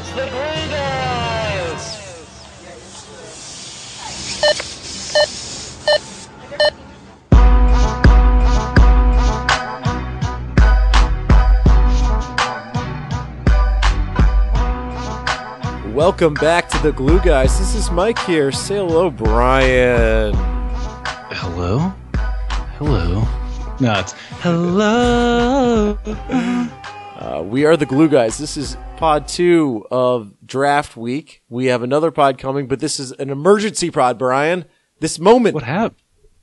It's the Glue Guys! Welcome back to the Glue Guys. This is Mike here. Say hello, Brian. Hello? Hello? No, it's hello. Uh, we are the Glue Guys. This is pod two of draft week. We have another pod coming, but this is an emergency pod, Brian. This moment. What happened?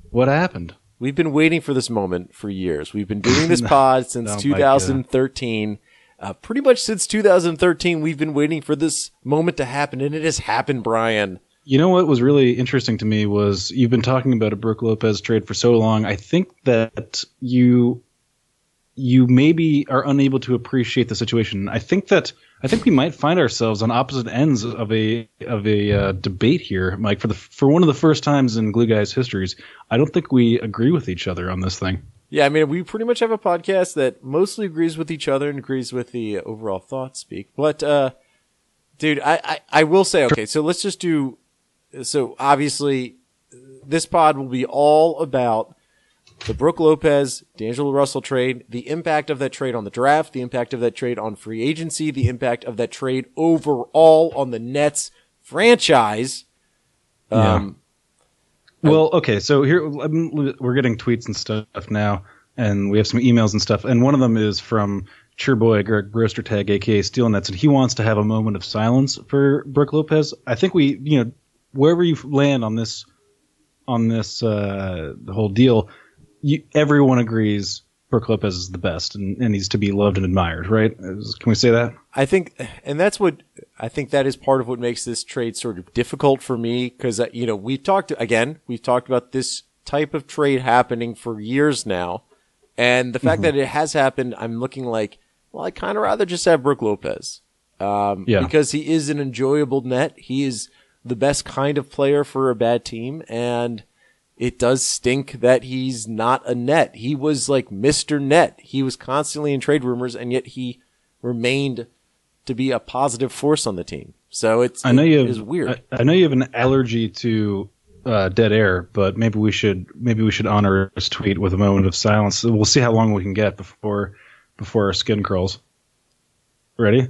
What happened? We've been waiting for this moment for years. We've been doing this pod since Oh 2013. Uh, pretty much since 2013, we've been waiting for this moment to happen, and it has happened, Brian. You know what was really interesting to me was you've been talking about a Brook Lopez trade for so long. I think that you you maybe are unable to appreciate the situation. I think that I think we might find ourselves on opposite ends of a of a uh, debate here, Mike. For the for one of the first times in Glue Guys histories, I don't think we agree with each other on this thing. Yeah, I mean, we pretty much have a podcast that mostly agrees with each other and agrees with the overall thought speak. But, uh, dude, I, I, I will say, okay, so let's just do, so obviously this pod will be all about the Brook Lopez, D'Angelo Russell trade, the impact of that trade on the draft, the impact of that trade on free agency, the impact of that trade overall on the Nets franchise. Um, Well, okay, so here we're getting tweets and stuff now, and we have some emails and stuff, and one of them is from Cheer Boy Greg Rostertag, aka Steel Nets, and he wants to have a moment of silence for Brook Lopez. I think we, you know, wherever you land on this, on this uh, the whole deal, you, everyone agrees Brook Lopez is the best and, and needs to be loved and admired, right? Can we say that? I think, and that's what I think that is part of what makes this trade sort of difficult for me because you know we've talked again we've talked about this type of trade happening for years now, and the fact that it has happened, I'm looking like well, I kind of rather just have Brook Lopez, um, Yeah. because he is an enjoyable net. He is the best kind of player for a bad team, and it does stink that he's not a net. He was like Mr. Net. He was constantly in trade rumors, and yet he remained to be a positive force on the team. So it's I know you have, is weird. I, I know you have an allergy to uh, dead air, but maybe we should maybe we should honor his tweet with a moment of silence. We'll see how long we can get before before our skin curls. Ready?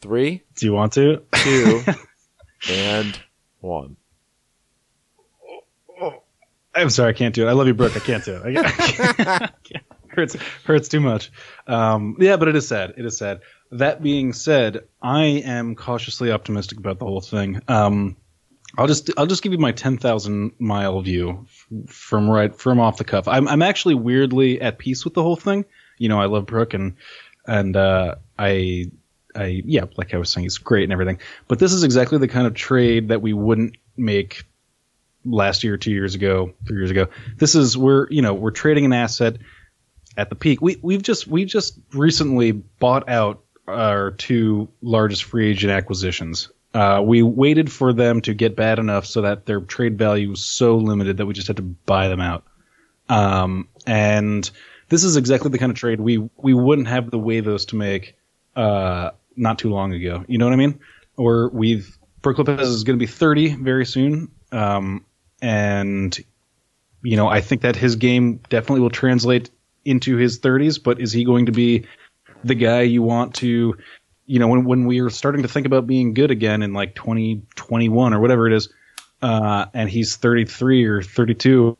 Three, Do you want to? two, and one. I'm sorry, I can't do it. I love you, Brook. I can't do it. I can't, I can't. hurts hurts too much. Um, yeah, but it is sad. It is sad. That being said, I am cautiously optimistic about the whole thing. Um, I'll just I'll just give you my ten thousand mile view from right from off the cuff. I'm I'm actually weirdly at peace with the whole thing. You know, I love Brook and and uh, I I yeah, like I was saying, it's great and everything. But this is exactly the kind of trade that we wouldn't make last year, two years ago, three years ago. This is we're you know we're trading an asset at the peak. We we've just we just recently bought out our two largest free agent acquisitions. Uh, we waited for them to get bad enough so that their trade value was so limited that we just had to buy them out. Um, and this is exactly the kind of trade we we wouldn't have the waivers to make uh, not too long ago. You know what I mean? Or we've Brook Lopez is going to be 30 very soon, um, and you know I think that his game definitely will translate into his 30s. But is he going to be the guy you want to? You know, when when we are starting to think about being good again in like 2021 or whatever it is, uh, and he's 33 or 32,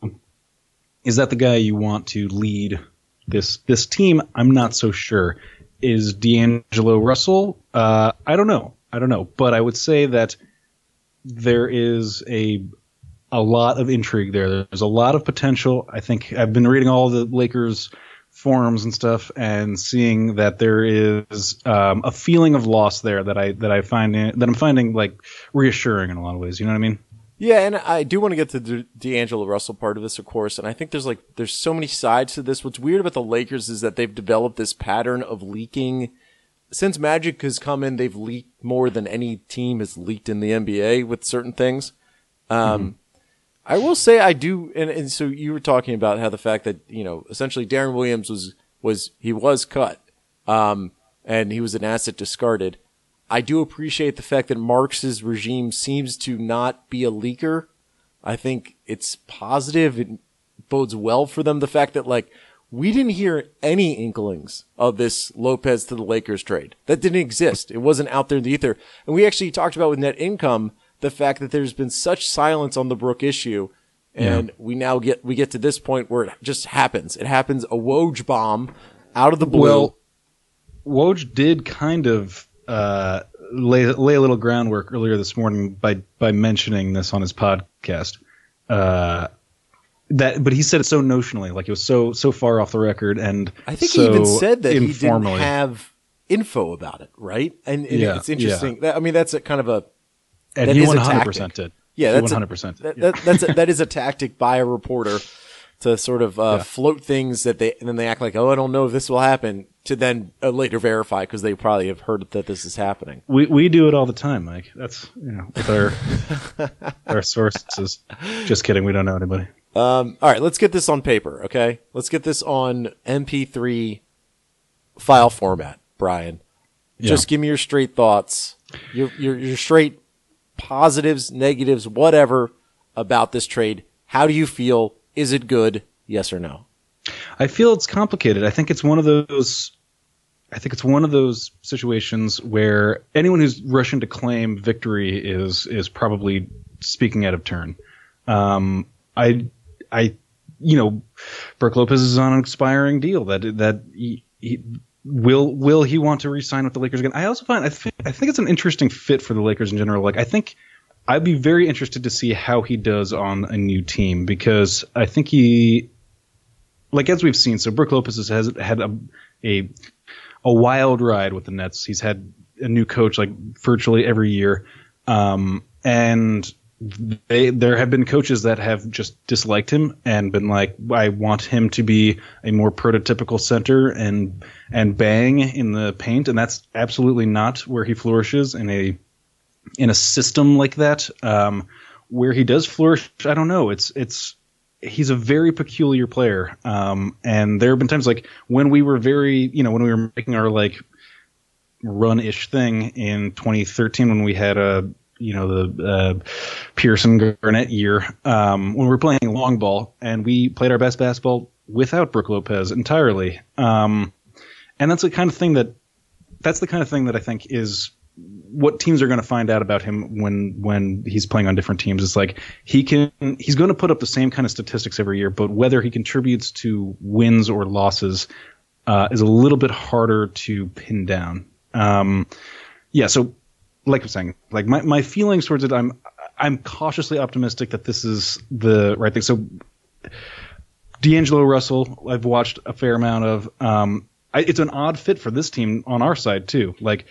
is that the guy you want to lead this this team? I'm not so sure. Is D'Angelo Russell? Uh, I don't know. I don't know. But I would say that there is a a lot of intrigue there. There's a lot of potential. I think I've been reading all the Lakers forums and stuff and seeing that there is um, a feeling of loss there that I that I find that I'm finding like reassuring in a lot of ways. You know what I mean? Yeah, and I do want to get to the D'Angelo Russell part of this, of course. And I think there's like there's so many sides to this. What's weird about the Lakers is that they've developed this pattern of leaking. Since Magic has come in, they've leaked more than any team has leaked in the NBA with certain things. Um, I will say I do, and, and so you were talking about how the fact that you know essentially Deron Williams was was he was cut, um, and he was an asset discarded. I do appreciate the fact that Marks's regime seems to not be a leaker. I think it's positive. It bodes well for them. The fact that like we didn't hear any inklings of this Lopez to the Lakers trade. That didn't exist. It wasn't out there in the ether. And we actually talked about with net income the fact that there's been such silence on the Brook issue. And we now get we get to this point where it just happens. It happens a Woj bomb out of the blue. Well, Woj did kind of uh, lay lay a little groundwork earlier this morning by by mentioning this on his podcast. Uh, that, but he said it so notionally, like it was so so far off the record, and I think so he even said that he didn't have info about it, right? And, and Yeah, it's interesting. That, I mean, that's a kind of a and that he one hundred percent did. yeah, that's a- 100% did. That, that, that's a, that is a tactic by a reporter to sort of uh, Yeah. float things that they and then they act like, oh, I don't know if this will happen, to then uh, later verify because they probably have heard that this is happening. We we do it all the time, Mike. That's you know with our our sources. Just kidding. We don't know anybody. Um, all right, let's get this on paper, okay? Let's get this on MP3 file format, Brian. Just give me your straight thoughts, your, your your straight positives, negatives, whatever about this trade. How do you feel? Is it good? Yes or no? I feel it's complicated. I think it's one of those. I think it's one of those situations where anyone who's rushing to claim victory is is probably speaking out of turn. Um, I, I, you know, Brook Lopez is on an expiring deal. That that he, he, will will he want to re-sign with the Lakers again? I also find I think I think it's an interesting fit for the Lakers in general. Like I think I'd be very interested to see how he does on a new team because I think he like as we've seen, so Brook Lopez has, has had a, a a wild ride with the Nets. He's had a new coach like virtually every year, um, and they there have been coaches that have just disliked him and been like, I want him to be a more prototypical center and and bang in the paint, and that's absolutely not where he flourishes in a in a system like that. Um, where he does flourish, I don't know. It's it's he's a very peculiar player. Um, and there have been times like when we were very, you know, when we were making our like run ish thing in 2013 when we had a, you know, the uh, Pearson Garnett year, um, when we were playing long ball and we played our best basketball without Brook Lopez entirely. Um, and that's the kind of thing that, that's the kind of thing that I think is what teams are going to find out about him when when he's playing on different teams. It's like he can he's going to put up the same kind of statistics every year, but whether he contributes to wins or losses uh, is a little bit harder to pin down. Um, yeah, so like I'm saying, like my, my feelings towards it, I'm I'm cautiously optimistic that this is the right thing. So D'Angelo Russell, I've watched a fair amount of. Um, I, it's an odd fit for this team on our side too. Like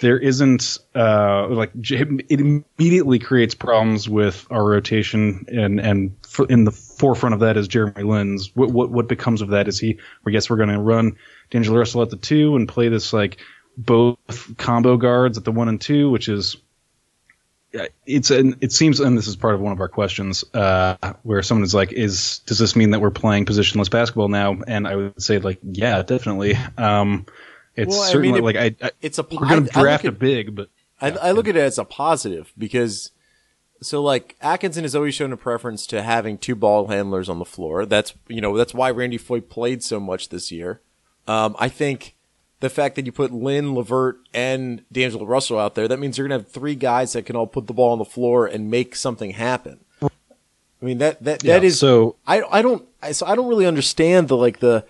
there isn't uh, like it immediately creates problems with our rotation and and f- in the forefront of that is Jeremy Lin's what what what becomes of that is he I guess we're going to run D'Angelo Russell at the two and play this like both combo guards at the one and two which is it's an it seems and this is part of one of our questions uh, where someone is like is does this mean that we're playing positionless basketball now and I would say like yeah definitely um it's Well, certainly mean, it- like I, I It's a we're going I- draft look a big, but I, I look at it as a positive because so like Atkinson has always shown a preference to having two ball handlers on the floor. That's you know that's why Randy Foye played so much this year. Um, I think the fact that you put Lin, Levert, and D'Angelo Russell out there, that means you're gonna have three guys that can all put the ball on the floor and make something happen. I mean that that that Yeah, is so- I I don't I, so I don't really understand the like the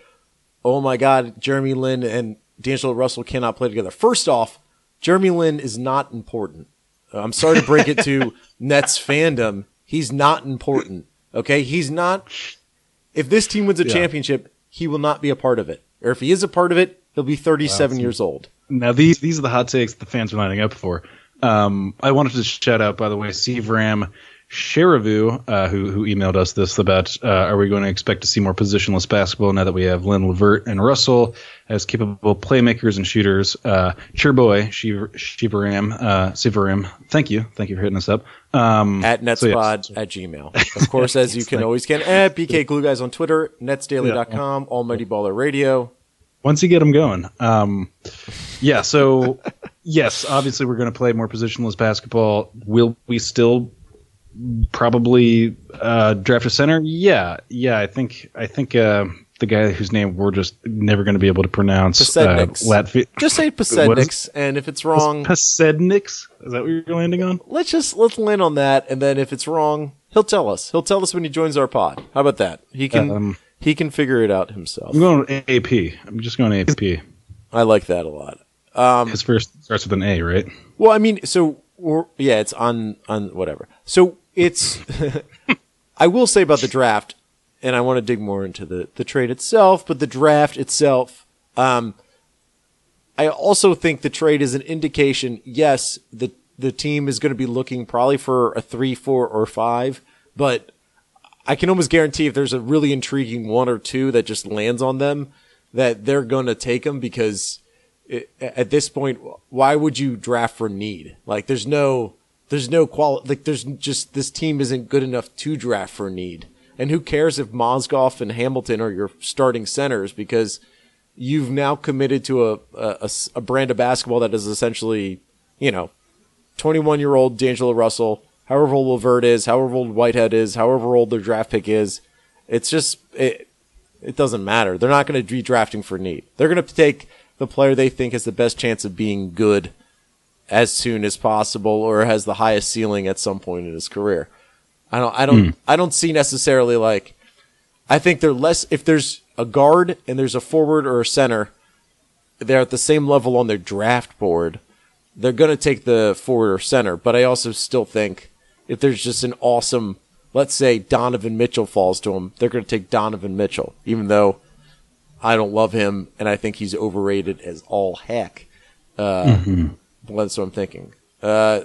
oh my god Jeremy Lin and D'Angelo Russell cannot play together. First off, Jeremy Lin is not important. I'm sorry to break it to Nets fandom. He's not important. Okay, he's not. If this team wins a Yeah. championship, he will not be a part of it. Or if he is a part of it, he'll be 37 years old. now these these are the hot takes the fans are lining up for. Um, I wanted to shout out, by the way, Steve Ram Sherivu, uh, who who emailed us this about uh, are we going to expect to see more positionless basketball now that we have Lin Levert and Russell as capable playmakers and shooters? Uh, cheer boy, Shiv- Shivaram, uh, Sivaram. Thank you, thank you for hitting us up. Um, At so, yeah. netspod at gmail. Of course, as you can always can at BK Glue Guys on Twitter, netsdaily.com, Almighty Baller Radio. once you get them going. Um, yeah, so yes, obviously we're going to play more positionless basketball. Will we still probably uh, draft a center? Yeah, yeah. I think I think uh, the guy whose name we're just never going to be able to pronounce. Uh. Latvia. Just say Pasecniks, and if it's wrong, Pasecniks? Is that what you're landing on? let's just let's land on that, and then if it's wrong, he'll tell us. He'll tell us when he joins our pod. How about that? He can Um, he can figure it out himself. I'm going AP. I'm just going AP. I like that a lot. Um, His first starts with an A, right? Well, I mean, so yeah, it's on on whatever. So it's. I will say about the draft, and I want to dig more into the the trade itself, but the draft itself. Um, I also think the trade is an indication. Yes, the the team is going to be looking probably for a three, four, or five, but I can almost guarantee if there's a really intriguing one or two that just lands on them, that they're going to take them because it, at this point, why would you draft for need? Like, there's no, there's no quality. Like, there's just this team isn't good enough to draft for need. And who cares if Mozgov and Hamilton are your starting centers because you've now committed to a a brand of basketball that is essentially, you know, 21 year old D'Angelo Russell, however old Levert is, however old Whitehead is, however old their draft pick is. It's just, it, it doesn't matter. They're not going to be drafting for need. They're going to take the player they think has the best chance of being good as soon as possible or has the highest ceiling at some point in his career. I don't, I don't, I don't see necessarily like, I think they're less, if there's a guard and there's a forward or a center, they're at the same level on their draft board. They're going to take the forward or center, but I also still think if there's just an awesome, let's say Donovan Mitchell falls to them, they're going to take Donovan Mitchell, even though I don't love him and I think he's overrated as all heck. Uh, but That's what I'm thinking. Uh,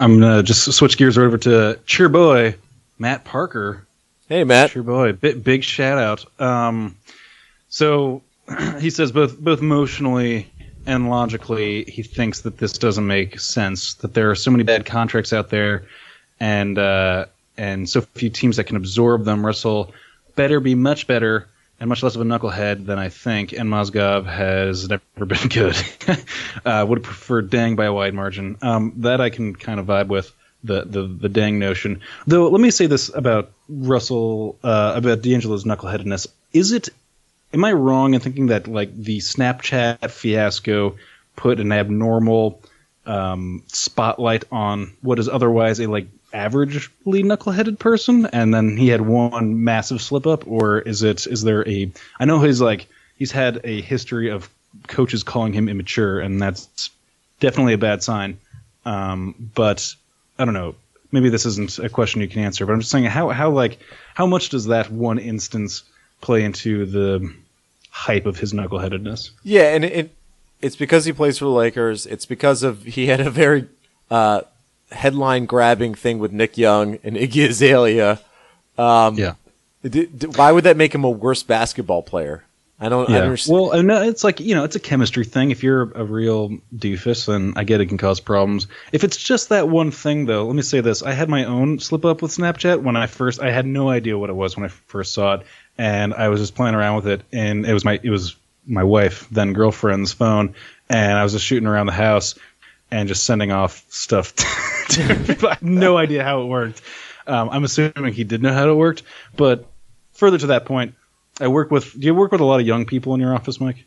I'm gonna just switch gears right over to cheer boy Matt Parker. hey, Matt. Cheer boy, big, big shout out. Um, so he says both both emotionally and logically, he thinks that this doesn't make sense. That there are so many bad contracts out there, and uh, and so few teams that can absorb them. Russell better be much better and much less of a knucklehead than I think. And Mozgov has never been good. uh, would have preferred Dang by a wide margin. Um, that I can kind of vibe with the the the Dang notion. Though, let me say this about Russell, uh, about D'Angelo's knuckleheadedness. Is it? Am I wrong in thinking that like the Snapchat fiasco put an abnormal um, spotlight on what is otherwise a like averagely knuckleheaded person, and then he had one massive slip up, or is it? Is there a? I know he's like he's had a history of coaches calling him immature, and that's definitely a bad sign. Um, but I don't know. Maybe this isn't a question you can answer, but I'm just saying how how like how much does that one instance play into the hype of his knuckleheadedness? Yeah, and it, it's because he plays for the Lakers. It's because of he had a very uh, headline grabbing thing with Nick Young and Iggy Azalea. Um, Yeah. D- d- why would that make him a worse basketball player? I don't. I Yeah. don't understand. Well, I know it's like you know, it's a chemistry thing. If you're a real doofus, then I get it can cause problems. If it's just that one thing, though, let me say this: I had my own slip up with Snapchat when I first. I had no idea what it was when I first saw it, and I was just playing around with it, and it was my it was my wife, then girlfriend's phone, and I was just shooting around the house and just sending off stuff to people. I had no idea how it worked. Um, I'm assuming he did know how it worked, but further to that point, I work with. Do you work with a lot of young people in your office, Mike?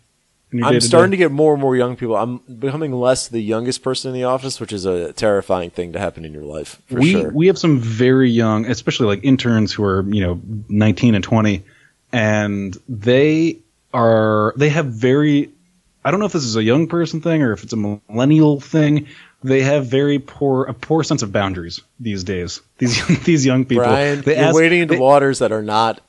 Your I'm starting to get more and more young people. I'm becoming less the youngest person in the office, which is a terrifying thing to happen in your life for we sure. we have some very young, especially like interns who are you know 19 and 20, and they are they have very. I don't know if this is a young person thing or if it's a millennial thing. They have very poor a poor sense of boundaries these days. These these young people. Brian, they you're ask- wading into they- waters that are not.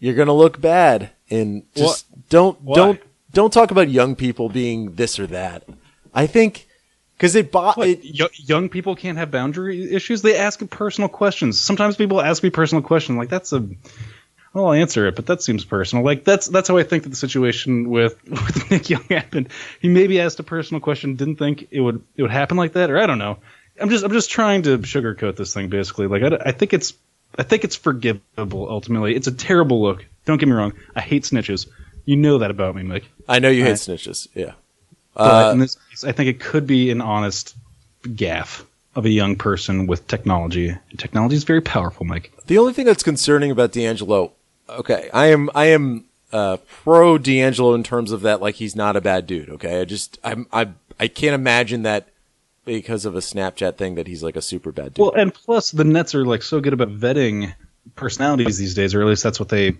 You're gonna look bad, and just don't Why? don't don't talk about young people being this or that. I think because it, bo- What, it yo- young people can't have boundary issues. They ask personal questions. Sometimes people ask me personal questions. Like that's a, well, I'll answer it, but that seems personal. Like that's that's how I think that the situation with with Nick Young happened. He maybe asked a personal question, didn't think it would it would happen like that, or I don't know. I'm just I'm just trying to sugarcoat this thing basically. Like I, I think it's I think it's forgivable ultimately. It's a terrible look. Don't get me wrong. I hate snitches. You know that about me, Mike. I know you hate Right. snitches. Yeah, But Uh, in this case, I think it could be an honest gaff of a young person with technology. Technology is very powerful, Mike. The only thing that's concerning about D'Angelo, okay, I am I am uh, pro D'Angelo in terms of that, like he's not a bad dude. Okay, I just I'm I I can't imagine that because of a Snapchat thing that he's like a super bad dude. Well, and plus the Nets are like so good about vetting personalities these days, or at least that's what they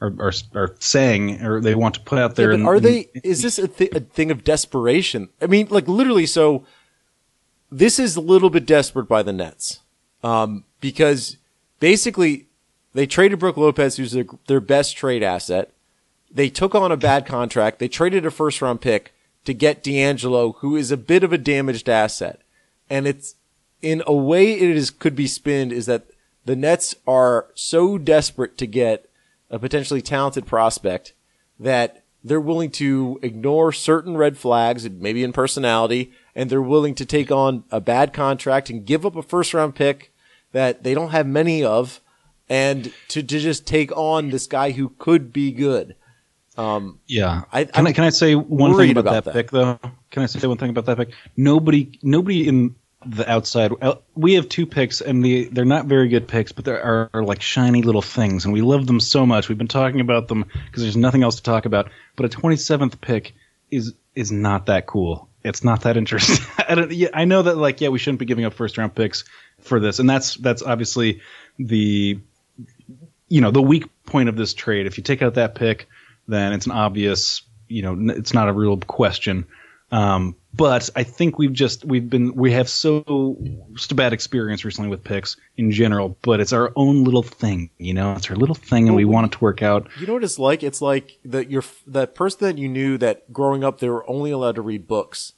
are are, are saying, or they want to put out there. Yeah, but are they? Is this a, th- a thing of desperation? I mean, like literally. So this is a little bit desperate by the Nets, um, because basically they traded Brook Lopez, who's their, their best trade asset. They took on a bad contract. They traded a first round pick to get D'Angelo, who is a bit of a damaged asset, and it's in a way it is could be spinned is that the Nets are so desperate to get a potentially talented prospect that they're willing to ignore certain red flags, maybe in personality, and they're willing to take on a bad contract and give up a first round pick that they don't have many of, and to, to just take on this guy who could be good. Yeah. I- can I can I say one thing about, about that, that. pick though? Can I say one thing about that pick? Nobody nobody in the outside uh, we have two picks and the they're not very good picks, but they are, are like shiny little things and we love them so much. We've been talking about them because there's nothing else to talk about. But a 27th pick is is not that cool. It's not that interesting. I, don't, yeah, I know that like yeah, we shouldn't be giving up first round picks for this, and that's that's obviously the you know the weak point of this trade. If you take out that pick, then it's an obvious you know n- it's not a real question. Um, but I think we've just we've been we have so just a bad experience recently with picks in general. But it's our own little thing, you know. It's our little thing, and we want it to work out. You know what it's like? It's like the your that person that you knew that growing up they were only allowed to read books.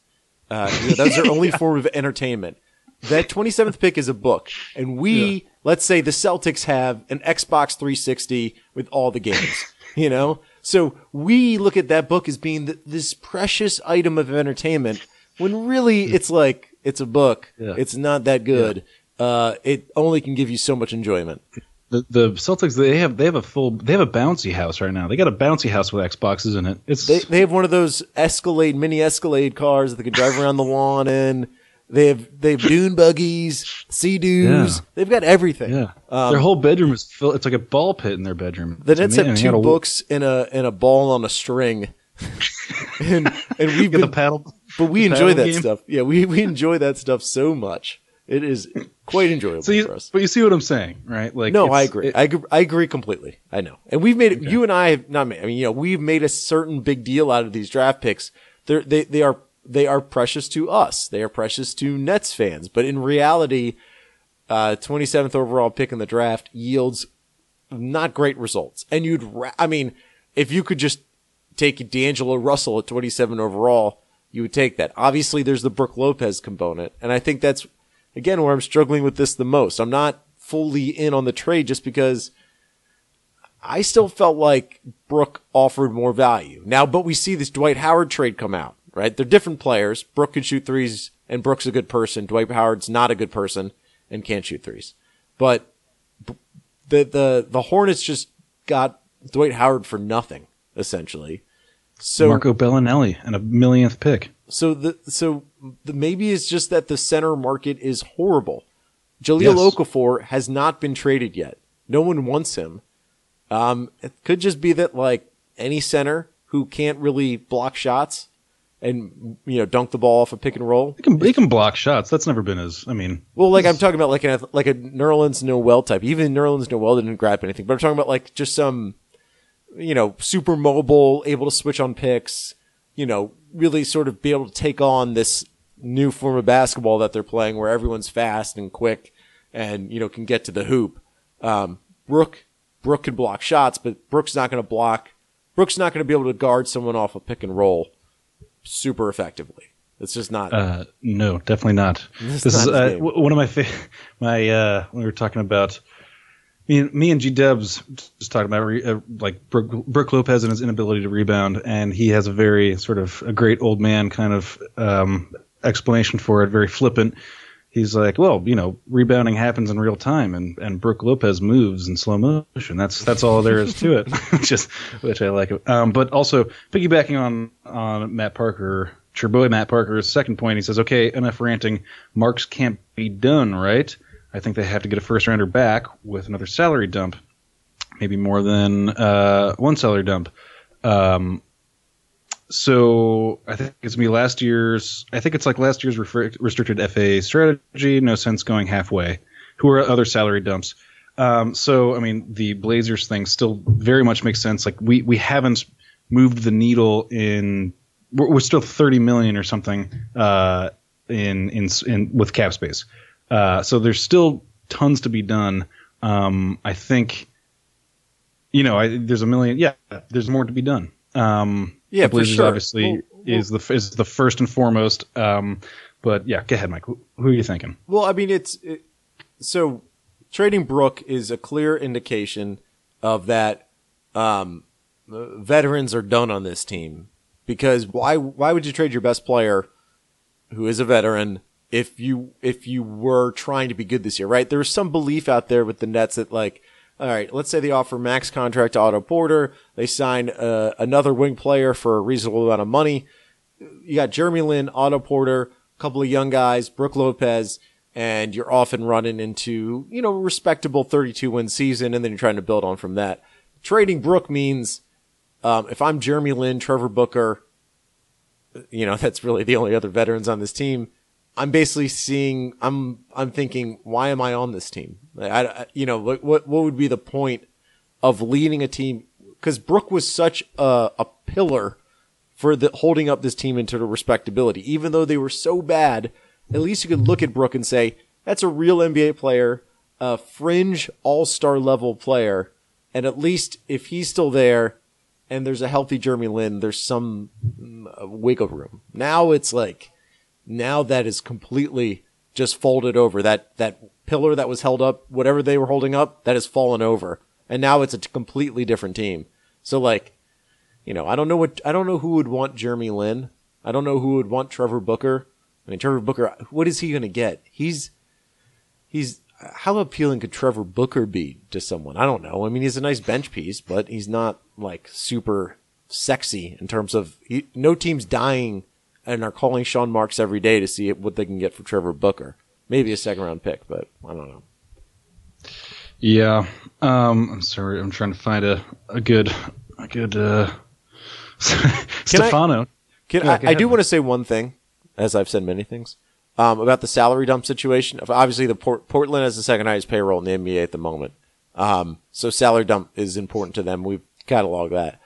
Uh, you know, that was their only form of entertainment. That 27th pick is a book, and we let's say the Celtics have an Xbox 360 with all the games. you know, so we look at that book as being th this precious item of entertainment, when really it's like it's a book. Yeah. It's not that good. Uh, it only can give you so much enjoyment. The, the Celtics they have they have a full they have a bouncy house right now. They got a bouncy house with Xboxes in it. It's They they have one of those Escalade mini Escalade cars that they can drive around the lawn in. They have they have dune buggies, sea doos. Yeah. They've got everything. yeah. Um, their whole bedroom is filled. It's like a ball pit in their bedroom. The It's Nets have two got books and a and a ball on a string. and and we've Get the paddle. but we enjoy that game. stuff. Yeah, we we enjoy that stuff so much. It is quite enjoyable So you, for us. but you see what I'm saying, right? Like No, I agree. it- I agree. I agree completely. I know, and we've made it. You and I have not made. I mean, you know, we've made a certain big deal out of these draft picks. They're, they they are they are precious to us. They are precious to Nets fans. But in reality, uh, twenty seventh overall pick in the draft yields not great results. And you'd, ra- I mean, if you could just take D'Angelo Russell at 27 overall, you would take that. Obviously, there's the Brook Lopez component. And I think that's, again, where I'm struggling with this the most. I'm not fully in on the trade just because I still felt like Brook offered more value. Now, but we see this Dwight Howard trade come out, right? They're different players. Brook can shoot threes and Brook's a good person. Dwight Howard's not a good person and can't shoot threes. But the the the Hornets just got Dwight Howard for nothing essentially. So Marco Belinelli and a millionth pick. so the so the, maybe it's just that the center market is horrible. Jahlil Yes. Okafor has not been traded yet. No one wants him. Um, it could just be that like any center who can't really block shots and you know dunk the ball off a pick and roll. He can, he can block shots. That's never been his. I mean, Well, like I'm talking about like an like a Nerlens Noel type. Even Nerlens Noel didn't grab anything, but I'm talking about like just some, you know, super mobile, able to switch on picks. You know, really sort of be able to take on this new form of basketball that they're playing, where everyone's fast and quick, and you know can get to the hoop. Um, Brook Brooke can block shots, but Brook's not going to block. Brook's not going to be able to guard someone off a pick and roll super effectively. It's just not. Uh, no, definitely not. This is is not his uh, w- one of my fa- my uh, when we were talking about me and me and G Dubs just talking about re- uh, like Brook, Brook Lopez and his inability to rebound, and he has a very sort of a great old man kind of um, explanation for it, very flippant. He's like, well, you know, rebounding happens in real time, and, and Brook Lopez moves in slow motion. That's that's all there is to it, which which I like. Um, but also piggybacking on on Matt Parker Cherboy Matt Parker's second point. He says, "Okay, enough ranting. Marks can't be done, right? I think they have to get a first rounder back with another salary dump, maybe more than uh, one salary dump. Um, so I think it's be last year's. I think it's like last year's restricted FA strategy. No sense going halfway. Who are other salary dumps? Um, so I mean, the Blazers thing still very much makes sense. Like we we haven't moved the needle in. We're, we're still thirty million or something uh, in in in with cap space. Uh, so there's still tons to be done. Um, I think, you know, I, there's a million. Yeah, there's more to be done. Um, Yeah, for Blazers sure. obviously Well, well- is the is the first and foremost. Um, but yeah, go ahead, Mike. Who, who are you thinking? Well, I mean, it's it, so trading Brook is a clear indication of that. Um, veterans are done on this team because why? Why would you trade your best player, who is a veteran, if you if you were trying to be good this year? Right? There's some belief out there with the Nets that like. All right, let's say they offer max contract to Otto Porter. They sign uh, another wing player for a reasonable amount of money you got Jeremy Lin, Otto Porter, a couple of young guys, Brook Lopez, and you're off and running into, you know, a respectable 32 win season, and then you're trying to build on from that. Trading Brook means, um, if I'm Jeremy Lin, Trevor Booker, you know, that's really the only other veterans on this team. I'm basically seeing, I'm, I'm thinking, why am I on this team? I, I- you know, what, what, would be the point of leading a team? Cause Brook was such a, a pillar for the holding up this team into respectability. Even though they were so bad, at least you could look at Brook and say, that's a real NBA player, a fringe all-star level player. And at least if he's still there and there's a healthy Jeremy Lin, there's some uh, wiggle room. Now it's like, now that is completely just folded over. That, that pillar that was held up, whatever they were holding up, that has fallen over. And now it's a completely different team. So like, you know, I don't know what I don't know who would want Jeremy Lin. I don't know who would want Trevor Booker. I mean, Trevor Booker, what is he going to get? He's he's how appealing could Trevor Booker be to someone? I don't know. I mean, he's a nice bench piece, but he's not like super sexy in terms of he, no team's dying and are calling Sean Marks every day to see what they can get for Trevor Booker. Maybe a second round pick, but I don't know. Yeah. Um, I'm sorry. I'm trying to find a, a good a good uh, Stefano. Can, Yeah, I, I do want to say one thing, as I've said many things, um, about the salary dump situation. Obviously, the Port- Portland has the second highest payroll in the NBA at the moment, um, so salary dump is important to them. We've cataloged that.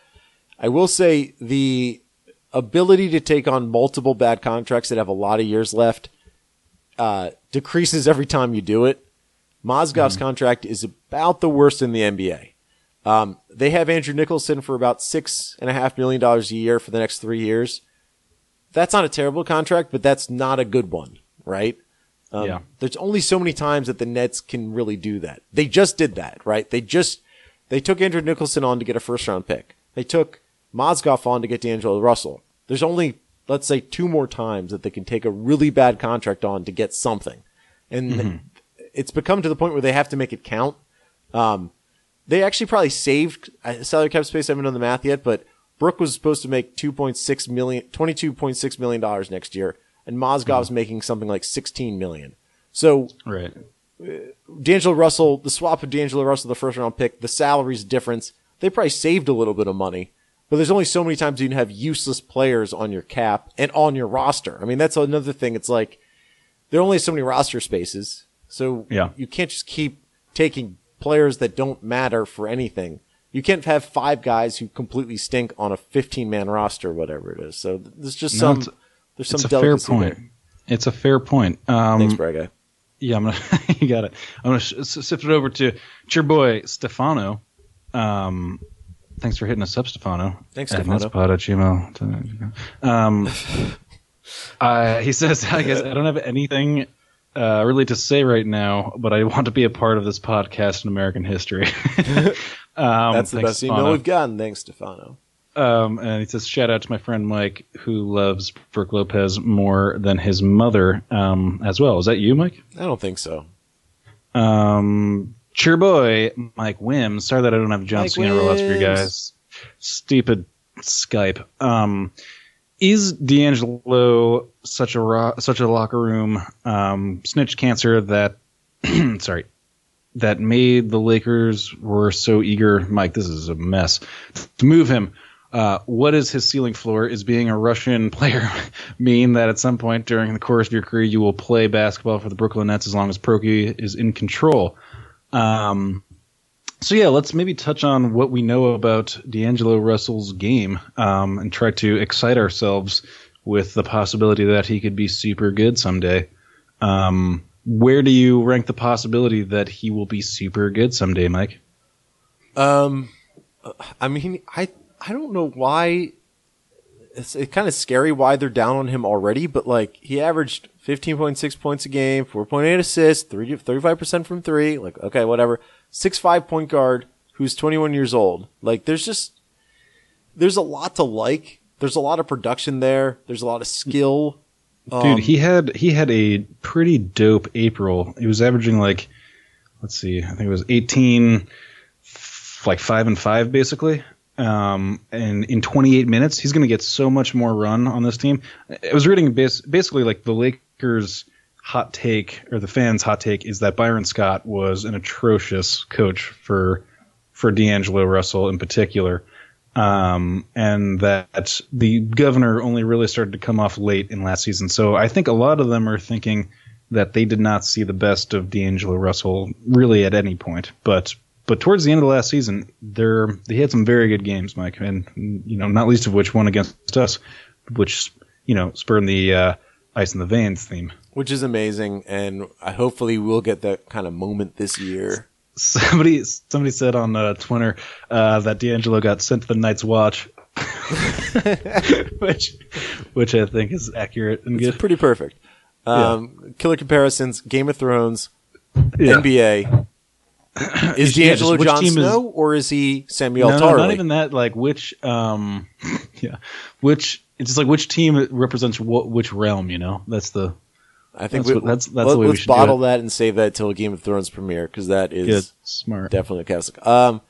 I will say the ability to take on multiple bad contracts that have a lot of years left uh, decreases every time you do it. Mozgov's contract is about the worst in the NBA. Um, they have Andrew Nicholson for about six and a half million dollars a year for the next three years. That's not a terrible contract, but that's not a good one, right? Um, Yeah. There's only so many times that the Nets can really do that. They just did that, right? They just they took Andrew Nicholson on to get a first round pick. They took Mozgov on to get D'Angelo Russell. There's only let's say two more times that they can take a really bad contract on to get something, and it's become to the point where they have to make it count. Um, they actually probably saved uh, salary cap space. I haven't done the math yet, but Brook was supposed to make 2.6 million, 22.6 million dollars next year, and Mozgov's making something like 16 million. So Right. D'Angelo Russell, the swap of D'Angelo Russell, the first round pick, the salaries difference, they probably saved a little bit of money. But there's only so many times you can have useless players on your cap and on your roster. I mean, that's another thing. It's like there are only so many roster spaces. So Yeah. you can't just keep taking players that don't matter for anything. You can't have five guys who completely stink on a 15 man roster, whatever it is. So there's just No, some, it's- there's some It's a fair point. there. It's a fair point. Um, Thanks, Brad. Yeah, I'm gonna. you got it. I'm gonna sh- sift it over to it's your boy Stefano. Um, thanks for hitting us up, Stefano. Thanks, Stefano. at gmail. Um, uh, he says, "I guess I don't have anything uh, really to say right now, but I want to be a part of this podcast in American history." um, That's the best email Stefano. we've gotten. Thanks, Stefano. Um, and he says, shout out to my friend Mike, who loves Brook Lopez more than his mother um, as well. Is that you, Mike? I don't think so. Um, cheer boy, Mike Wims. Sorry that I don't have John Mike Cena rollouts for you guys. Stupid Skype. Um, is D'Angelo such a ro- such a locker room um, snitch cancer that sorry that made the Lakers were so eager? Mike, this is a mess to move him. Uh, what is his ceiling floor? Is being a Russian player mean that at some point during the course of your career you will play basketball for the Brooklyn Nets as long as Prokey is in control? Um, so yeah, let's maybe touch on what we know about D'Angelo Russell's game um, and try to excite ourselves with the possibility that he could be super good someday. Um, where do you rank the possibility that he will be super good someday, Mike? Um, I mean, I I don't know why. It's, it's kind of scary why they're down on him already, but like he averaged 15.6 points a game, 4.8 assists, 30, 35% from three. Like, okay, whatever. Six five point guard who's 21 years old. Like, there's just, there's a lot to like. There's a lot of production there. There's a lot of skill. Dude, Um, he had he had a pretty dope April. He was averaging like, let's see, I think it was 18, f- like five and five basically. Um, and in 28 minutes, he's going to get so much more run on this team. I was reading bas- basically like the Lakers' hot take or the fans' hot take is that Byron Scott was an atrocious coach for for D'Angelo Russell in particular um, and that the governor only really started to come off late in last season. So I think a lot of them are thinking that they did not see the best of D'Angelo Russell really at any point. But but towards the end of the last season, there they had some very good games, Mike, and you know not least of which one against us, which you know spurred the uh, ice in the veins theme. which is amazing, and I hopefully we'll get that kind of moment this year. Somebody somebody said on uh, Twitter uh, that D'Angelo got sent to the Night's Watch, which which I think is accurate and It's good. pretty perfect. Um, Killer comparisons: Game of Thrones, Yeah. NBA. Is Yeah, D'Angelo which Jon is- or is he Samwell No, no, not even that. Like which, um, yeah, which it's just like which team represents what which realm. You know, that's the I think That's we, what- that's- that's let, the way we us should do bottle that and save that till Game of Thrones premiere because that is good, smart. definitely a classic. Um,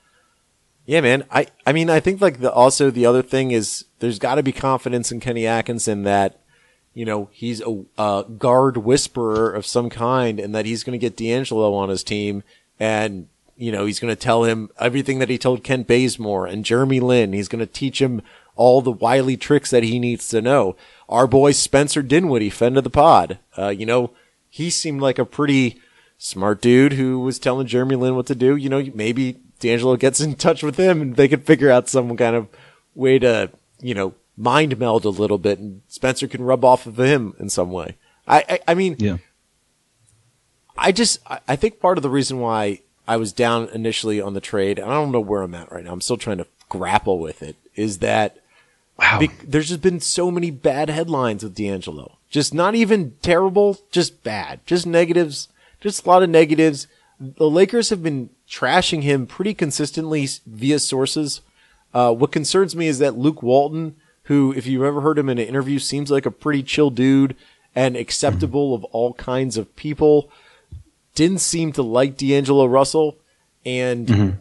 yeah, man. I I mean, I think like the also the other thing is there's got to be confidence in Kenny Atkinson that you know he's a, a guard whisperer of some kind and that he's going to get D'Angelo on his team and you know he's going to tell him everything that he told Kent Bazemore and Jeremy Lin. He's going to teach him all the wily tricks that he needs to know. Our boy Spencer Dinwiddie, friend of the pod, uh, you know, he seemed like a pretty smart dude who was telling Jeremy Lin what to do. You know, maybe D'Angelo gets in touch with him and they could figure out some kind of way to, you know, mind meld a little bit and Spencer can rub off of him in some way. I, I, I mean, Yeah, I just, I, I think part of the reason why I was down initially on the trade, and I don't know where I'm at right now, I'm still trying to grapple with it, is that wow. Be- there's just been so many bad headlines with D'Angelo. Just not even terrible, just bad. Just negatives. Just a lot of negatives. The Lakers have been trashing him pretty consistently via sources. Uh, what concerns me is that Luke Walton, who, if you've ever heard him in an interview, seems like a pretty chill dude and acceptable of all kinds of people, didn't seem to like D'Angelo Russell. And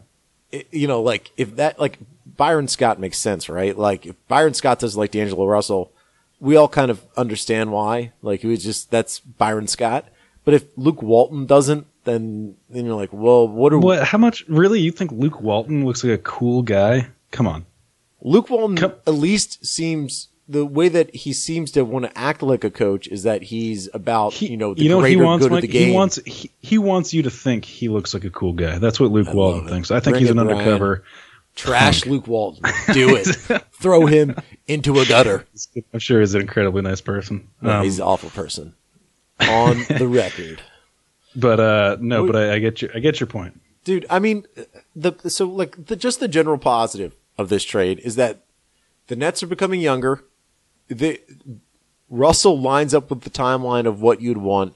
it- you know, like if that, like Byron Scott makes sense, right? Like if Byron Scott doesn't like D'Angelo Russell, we all kind of understand why. Like it was just that's Byron Scott. But if Luke Walton doesn't, then then you're like, well, what are what? How much? Really? You think Luke Walton looks like a cool guy? Come on. Luke Walton Come- at least seems the way that he seems to want to act like a coach is that he's about He, you know the you know what he greater wants, good Mike? of the game. He wants he, he wants you to think he looks like a cool guy. That's what Luke I Walton thinks. I think Bring he's an Brian. undercover. Trash Luke Walton. Do it. Throw him into a gutter. I'm sure he's an incredibly nice person. No, Um, he's an awful person. On the record. but uh, no, but I, I get your I get your point. dude. I mean, the so like the just the general positive of this trade is that the Nets are becoming younger. The Russell lines up with the timeline of what you'd want.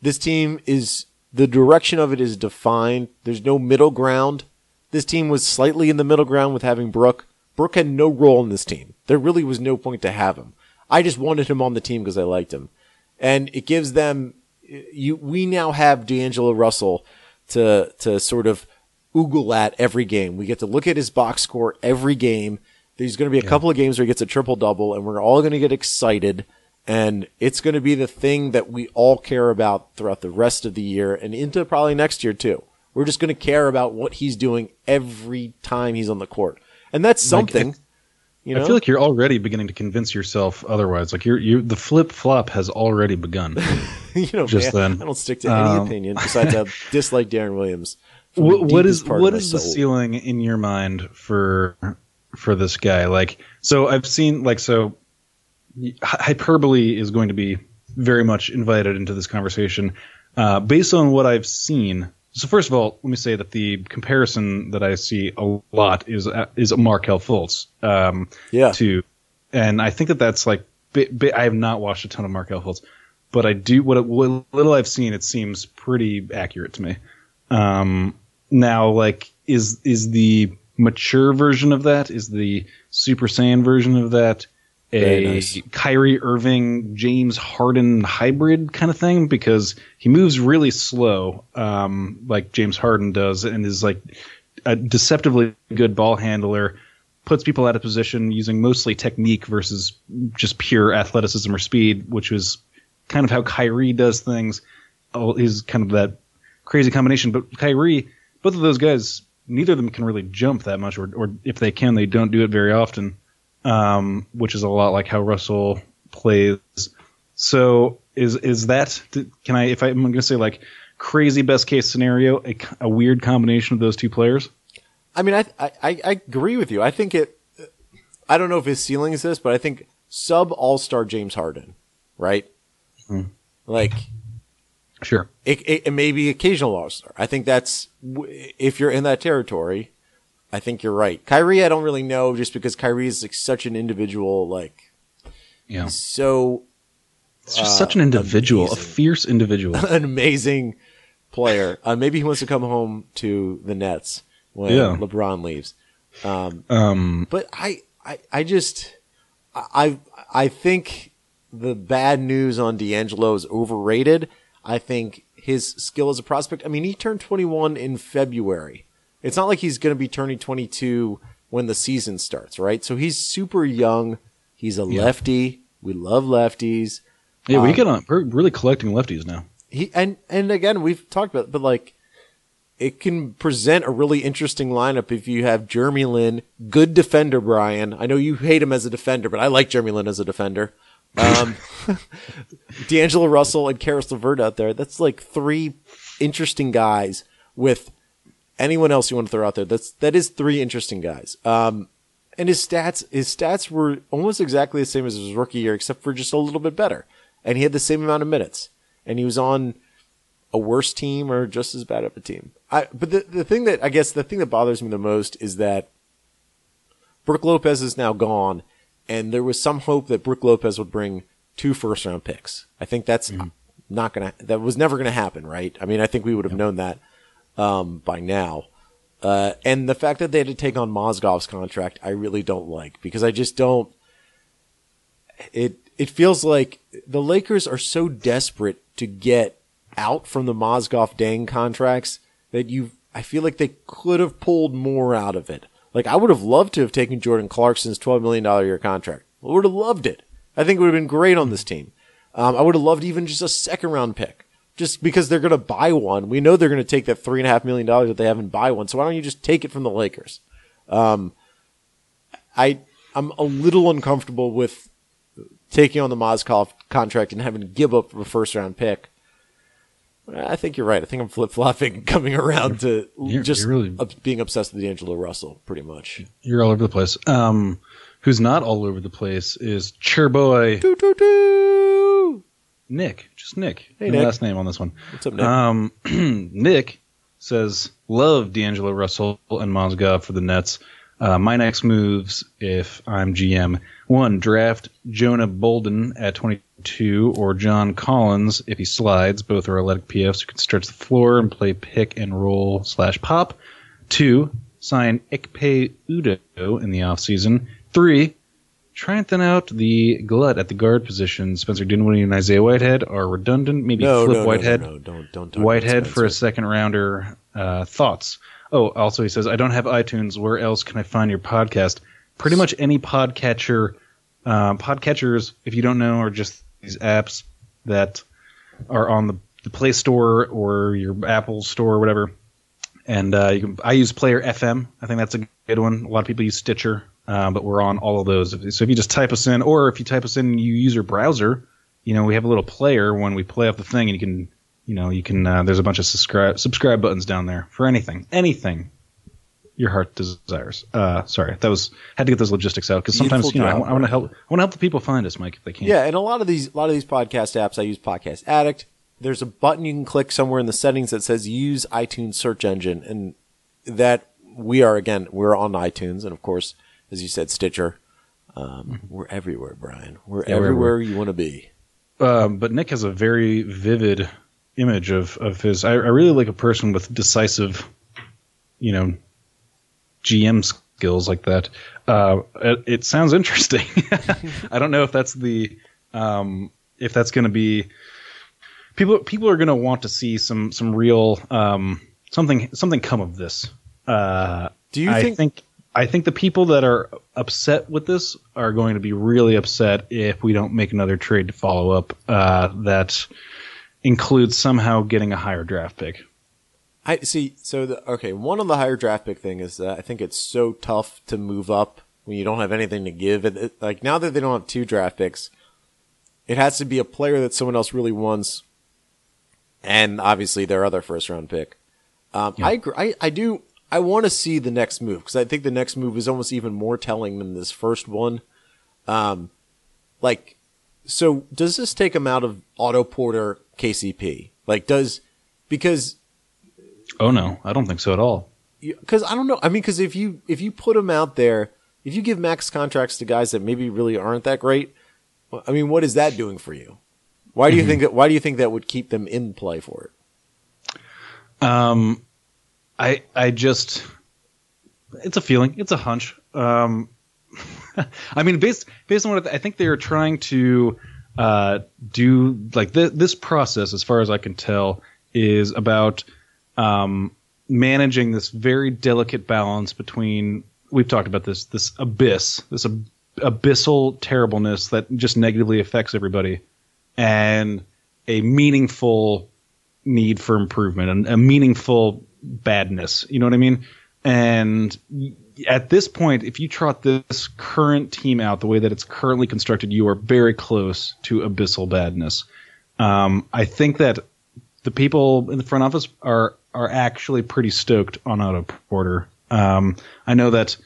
This team is the direction of it is defined. There's no middle ground. This team was slightly in the middle ground with having Brook. Brook had no role in this team. There really was no point to have him. I just wanted him on the team because I liked him, and it gives them. You, we now have D'Angelo Russell to to sort of oogle at every game. We get to look at his box score every game. There's going to be a couple of games where he gets a triple double, and we're all going to get excited, and it's going to be the thing that we all care about throughout the rest of the year and into probably next year too. We're just going to care about what he's doing every time he's on the court, and that's something. you know, I feel like you're already beginning to convince yourself otherwise. Like you're, you the flip flop has already begun. you know, just man, then. I don't stick to any Um, opinion besides I dislike Deron Williams. what, what is deepest part of what is the soul. ceiling in your mind for for this guy? Like, so I've seen like so hyperbole is going to be very much invited into this conversation uh, based on what I've seen. So first of all, let me say that the comparison that I see a lot is uh, is a Markelle Fultz. Um, Yeah. To, and I think that that's like bi- bi- I have not watched a ton of Markelle Fultz, but I do what, what little I've seen. It seems pretty accurate to me. Um, now, like, is is the mature version of that? Is the Super Saiyan version of that a nice. Kyrie Irving, James Harden hybrid kind of thing? Because he moves really slow, um, like James Harden does, and is like a deceptively good ball handler. Puts people out of position using mostly technique versus just pure athleticism or speed, which is kind of how Kyrie does things. Oh, Is kind of that crazy combination. But Kyrie, both of those guys, neither of them can really jump that much, or, or if they can, they don't do it very often, um, which is a lot like how Russell plays. So is is that can I if I, I'm going to say like crazy best case scenario, a, a weird combination of those two players? I mean, I, I I agree with you. I think it. I don't know if his ceiling is this, but I think sub All Star James Harden, right? Hmm. Like Sure. it, it, it may be occasional All Star. I think that's if you're in that territory. I think you're right. Kyrie, I don't really know, just because Kyrie is like such an individual, like Yeah. so It's just such an individual, a fierce individual. an amazing player. Uh, maybe he wants to come home to the Nets when Yeah. LeBron leaves. Um, Um, but I, I, I just, I, I think the bad news on D'Angelo is overrated. I think his skill as a prospect. I mean, he turned 21 in February. It's not like he's going to be turning 22 when the season starts, right? So he's super young. He's a lefty. We love lefties. yeah, we um, get on. We're really collecting lefties now. He and and again we've talked about, it, but like it can present a really interesting lineup if you have Jeremy Lin, good defender, Brian. I know you hate him as a defender, but I like Jeremy Lin as a defender. Um, D'Angelo Russell and Caris LeVert out there. That's like three interesting guys with anyone else you want to throw out there. That's that is three interesting guys. Um, and his stats his stats were almost exactly the same as his rookie year, except for just a little bit better. And he had the same amount of minutes, and he was on a worse team or just as bad of a team. I but the the thing that I guess the thing that bothers me the most is that Brook Lopez is now gone, and there was some hope that Brook Lopez would bring two first round picks. I think that's not gonna that was never gonna happen, right? I mean, I think we would have known that um, by now. Uh, and the fact that they had to take on Mozgov's contract, I really don't like because I just don't. It it feels like the Lakers are so desperate to get out from the Mozgov Deng contracts that you. I feel like they could have pulled more out of it. Like I would have loved to have taken Jordan Clarkson's twelve million dollar year contract. I would have loved it. I think it would have been great on this team. Um, I would have loved even just a second round pick, just because they're going to buy one. We know they're going to take that three and a half million dollars that they have and buy one. So why don't you just take it from the Lakers? Um, I I'm a little uncomfortable with taking on the Mozgov contract and having to give up a first round pick. I think you're right. I think I'm flip flopping, coming around to You're- just you're really- being obsessed with D'Angelo Russell, pretty much. You're all over the place. Um, who's not all over the place is Chairboy Doo, doo, doo. Nick. Just Nick. Hey, No Nick. last name on this one. What's up, Nick? Um, Nick says, love D'Angelo Russell and Mozgov for the Nets. Uh, my next moves, if I'm GM, one, draft Jonah Bolden at 22 or John Collins if he slides. Both are athletic PFs who can stretch the floor and play pick and roll slash pop. Two, sign Ekpe Udoh in the offseason. Three, try and thin out the glut at the guard position. Spencer Dinwiddie and Isaiah Whitehead are redundant. Maybe no, flip no, Whitehead. no, don't, don't Whitehead for a second rounder. Uh, thoughts? Oh, also he says, I don't have iTunes. Where else can I find your podcast? pretty much any podcatcher, uh, podcatchers, if you don't know, are just these apps that are on the, the Play Store or your Apple Store or whatever. And uh, you can, I use Player FM. I think that's a good one. A lot of people use Stitcher, uh, but we're on all of those. So if you just type us in, or if you type us in, you use your browser. You know, we have a little player when we play off the thing, and you can, you know, you can. Uh, there's a bunch of subscribe subscribe buttons down there for anything, anything your heart desires. Uh, sorry, that was had to get those logistics out because sometimes you know I, job, want to help. I want to help the people find us, Mike, if they can. Yeah, and a lot of these a lot of these podcast apps I use Podcast Addict. There's a button you can click somewhere in the settings that says use iTunes search engine and that we are again we're on iTunes and of course as you said Stitcher. Um, we're everywhere, Brian. We're Yeah, we're everywhere you want to be. Um, but Nick has a very vivid image of of his. I, I really like a person with decisive, you know, GM skills like that. Uh, it, it sounds interesting. I don't know if that's the um, if that's going to be people. People are going to want to see some some real um, something something come of this. Uh, Do you think- think I think the people that are upset with this are going to be really upset if we don't make another trade to follow up uh, that includes somehow getting a higher draft pick. I see. So the okay, one on the higher draft pick thing is that I think it's so tough to move up when you don't have anything to give. It, it- like now that they don't have two draft picks, it has to be a player that someone else really wants, and obviously their other first round pick. Um, I agree. I, I do. I want to see the next move because I think the next move is almost even more telling than this first one. Um, like, so does this take him out of Otto Porter KCP? Like, does because Oh no, I don't think so at all. because I don't know. I mean, because if you if you put them out there, if you give max contracts to guys that maybe really aren't that great, I mean, what is that doing for you? Why do you think that? Why do you think that would keep them in play for it? Um, I I just it's a feeling, it's a hunch. Um, I mean, based based on what I think they are trying to uh, do, like th- this process, as far as I can tell, is about um, managing this very delicate balance between. We've talked about this this abyss, this ab- abyssal terribleness that just negatively affects everybody, and a meaningful need for improvement and a meaningful badness. You know what I mean? And at this point, if you trot this current team out the way that it's currently constructed, you are very close to abyssal badness. Um, I think that the people in the front office are are actually pretty stoked on Otto Porter. Um, I know that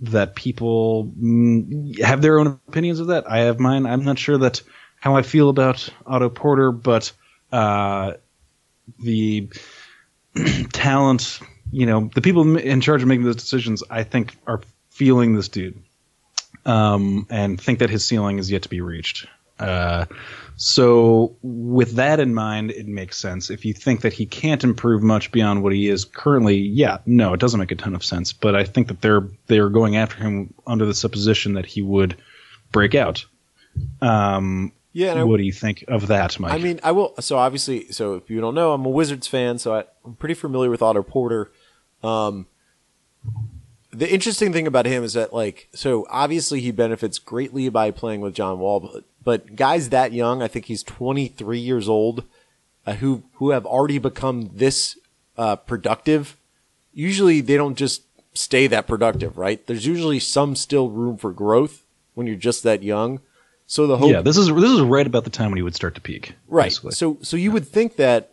that people mm, have their own opinions of that. I have mine. I'm not sure that how I feel about Otto Porter, but uh, the talent, you know, the people in charge of making those decisions, I think, are feeling this dude um, and think that his ceiling is yet to be reached. Uh, so, with that in mind, it makes sense. If you think that he can't improve much beyond what he is currently, yeah, no, it doesn't make a ton of sense. But I think that they're they're going after him under the supposition that he would break out. Um, Yeah, and I, what do you think of that, Mike? I mean, I will. So obviously, so if you don't know, I'm a Wizards fan, so I, I'm pretty familiar with Otto Porter. Um, the interesting thing about him is that, like, so obviously he benefits greatly by playing with John Wall, but, but guys that young, I think he's 23 years old, uh, who who have already become this uh, productive. Usually, they don't just stay that productive, right? There's usually some still room for growth when you're just that young. So the hope, yeah, this is this is right about the time when he would start to peak. Right. basically. So so you would think that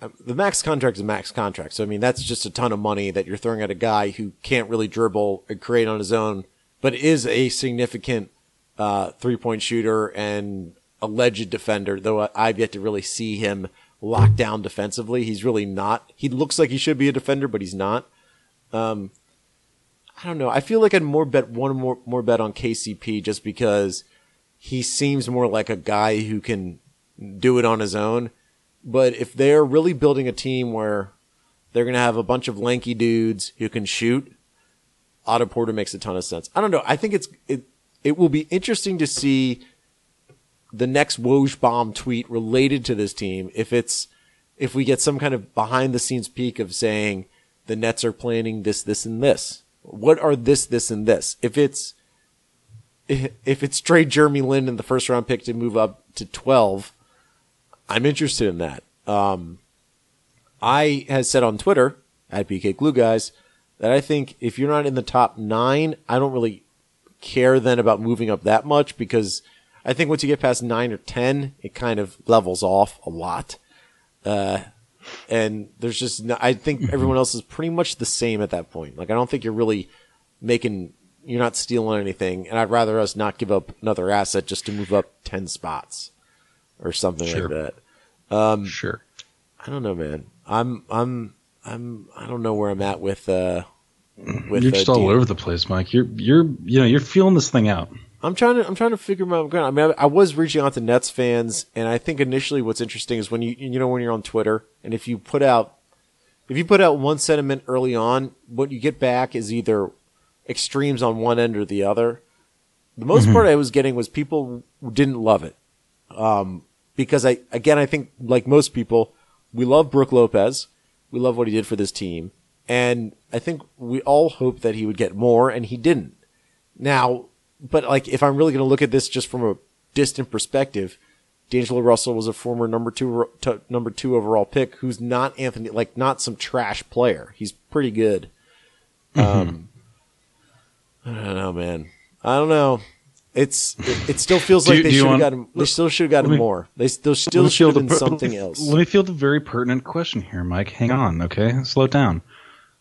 um, the max contract is a max contract. So I mean that's just a ton of money that you're throwing at a guy who can't really dribble and create on his own, but is a significant uh, three point shooter and alleged defender. Though I've yet to really see him locked down defensively. He's really not. He looks like he should be a defender, but he's not. Um, I don't know. I feel like I'd more bet one more more bet on KCP just because he seems more like a guy who can do it on his own. But if they're really building a team where they're going to have a bunch of lanky dudes who can shoot, Otto Porter makes a ton of sense. I don't know. I think it's it it will be interesting to see the next Woj bomb tweet related to this team. If it's if we get some kind of behind the scenes peek of saying the Nets are planning this, this, and this, what are this, this, and this? If it's if it's trade Jeremy Lin in the first round pick to move up to twelve, I'm interested in that. Um, I has said on Twitter at BK Glue Guys that I think if you're not in the top nine, I don't really care then about moving up that much because I think once you get past nine or ten, it kind of levels off a lot. Uh, and there's just no, I think everyone else is pretty much the same at that point. Like I don't think you're really making you're not stealing anything, and I'd rather us not give up another asset just to move up ten spots or something Sure. like that. sure. I don't know, man. I'm I'm I'm I don't know where I'm at with uh with You're uh, just all over the place, Mike. You're you're you know you're feeling this thing out. I'm trying to I'm trying to figure out. I mean, I, I was reaching out to Nets fans, and I think initially what's interesting is when you you know when you're on Twitter, and if you put out if you put out one sentiment early on, what you get back is either extremes on one end or the other. The most part I was getting was people didn't love it, um, because I again I think like most people, we love Brook Lopez, we love what he did for this team, and I think we all hoped that he would get more, and he didn't. Now, but like if I'm really going to look at this just from a distant perspective, D'Angelo Russell was a former number two to, number two overall pick who's not Anthony like not some trash player. He's pretty good. Um, I don't know, man. I don't know. It's it, it still feels like you- they should have gotten they still should have gotten me- more. They still still should have been per- something else. Let me field the very pertinent question here, Mike. Hang on, okay? Slow down.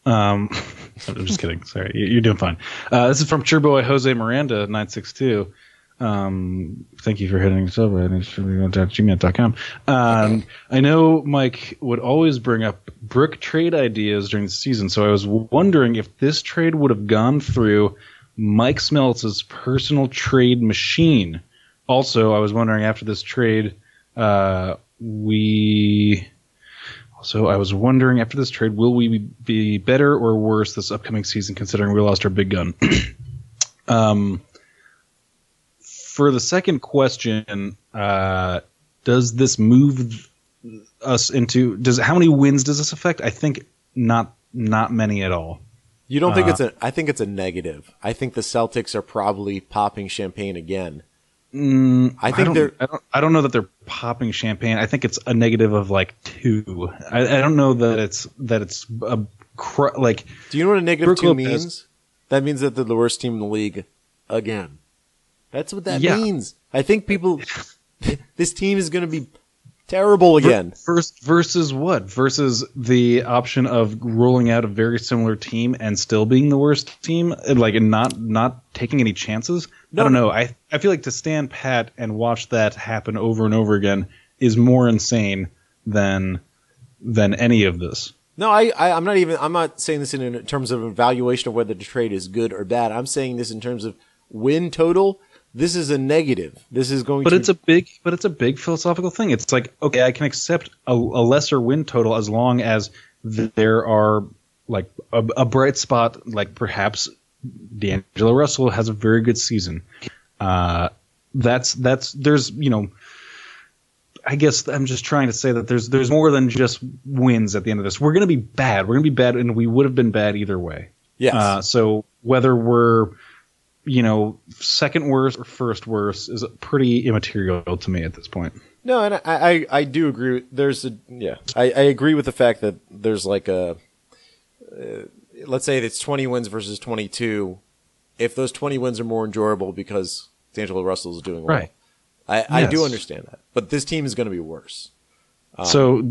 Um, I'm just kidding. Sorry, You- you're doing fine. Uh, this is from Churboy Jose Miranda nine six two. Um, thank you for hitting us over at gmail.com. Um, I know Mike would always bring up brick trade ideas during the season, so I was wondering if this trade would have gone through Mike Smeltz's personal trade machine. Also, I was wondering after this trade, uh, we. Also, I was wondering after this trade, will we be better or worse this upcoming season, considering we lost our big gun? um, for the second question, uh, does this move us into? Does how many wins does this affect? I think not not many at all. You don't Uh, think it's a? I think it's a negative. I think the Celtics are probably popping champagne again. Mm, I think don't, they're. I don't. I don't know that they're popping champagne. I think it's a negative of like two. I, I don't know that it's that it's a cr- like Do you know what a negative Brook two Lopez- means? That means that they're the worst team in the league again. That's what that Yeah. means. I think people. this team is going to be terrible again. First versus what? Versus the option of rolling out a very similar team and still being the worst team, and, like and not not taking any chances. No. I don't know. I I feel like to stand pat and watch that happen over and over again is more insane than than any of this. No, I, I, I'm not even. I'm not saying this in, in terms of evaluation of whether the trade is good or bad. I'm saying this in terms of win total. This is a negative. This is going But to. it's a big, but it's a big philosophical thing. It's like, okay, I can accept a, a lesser win total as long as th- there are like a, a bright spot, like perhaps D'Angelo Russell has a very good season. Uh, that's that's there's you know, I guess I'm just trying to say that there's there's more than just wins at the end of this. We're gonna be bad. We're gonna be bad, and we would have been bad either way. yes. Uh, so whether we're, you know, second worst or first worst is pretty immaterial to me at this point. No, and I, I, I do agree. There's a yeah, I, I agree with the fact that there's like a, uh, let's say it's 20 wins versus 22. If those 20 wins are more enjoyable because D'Angelo Russell is doing well, Right. I, I do understand that. But this team is going to be worse. so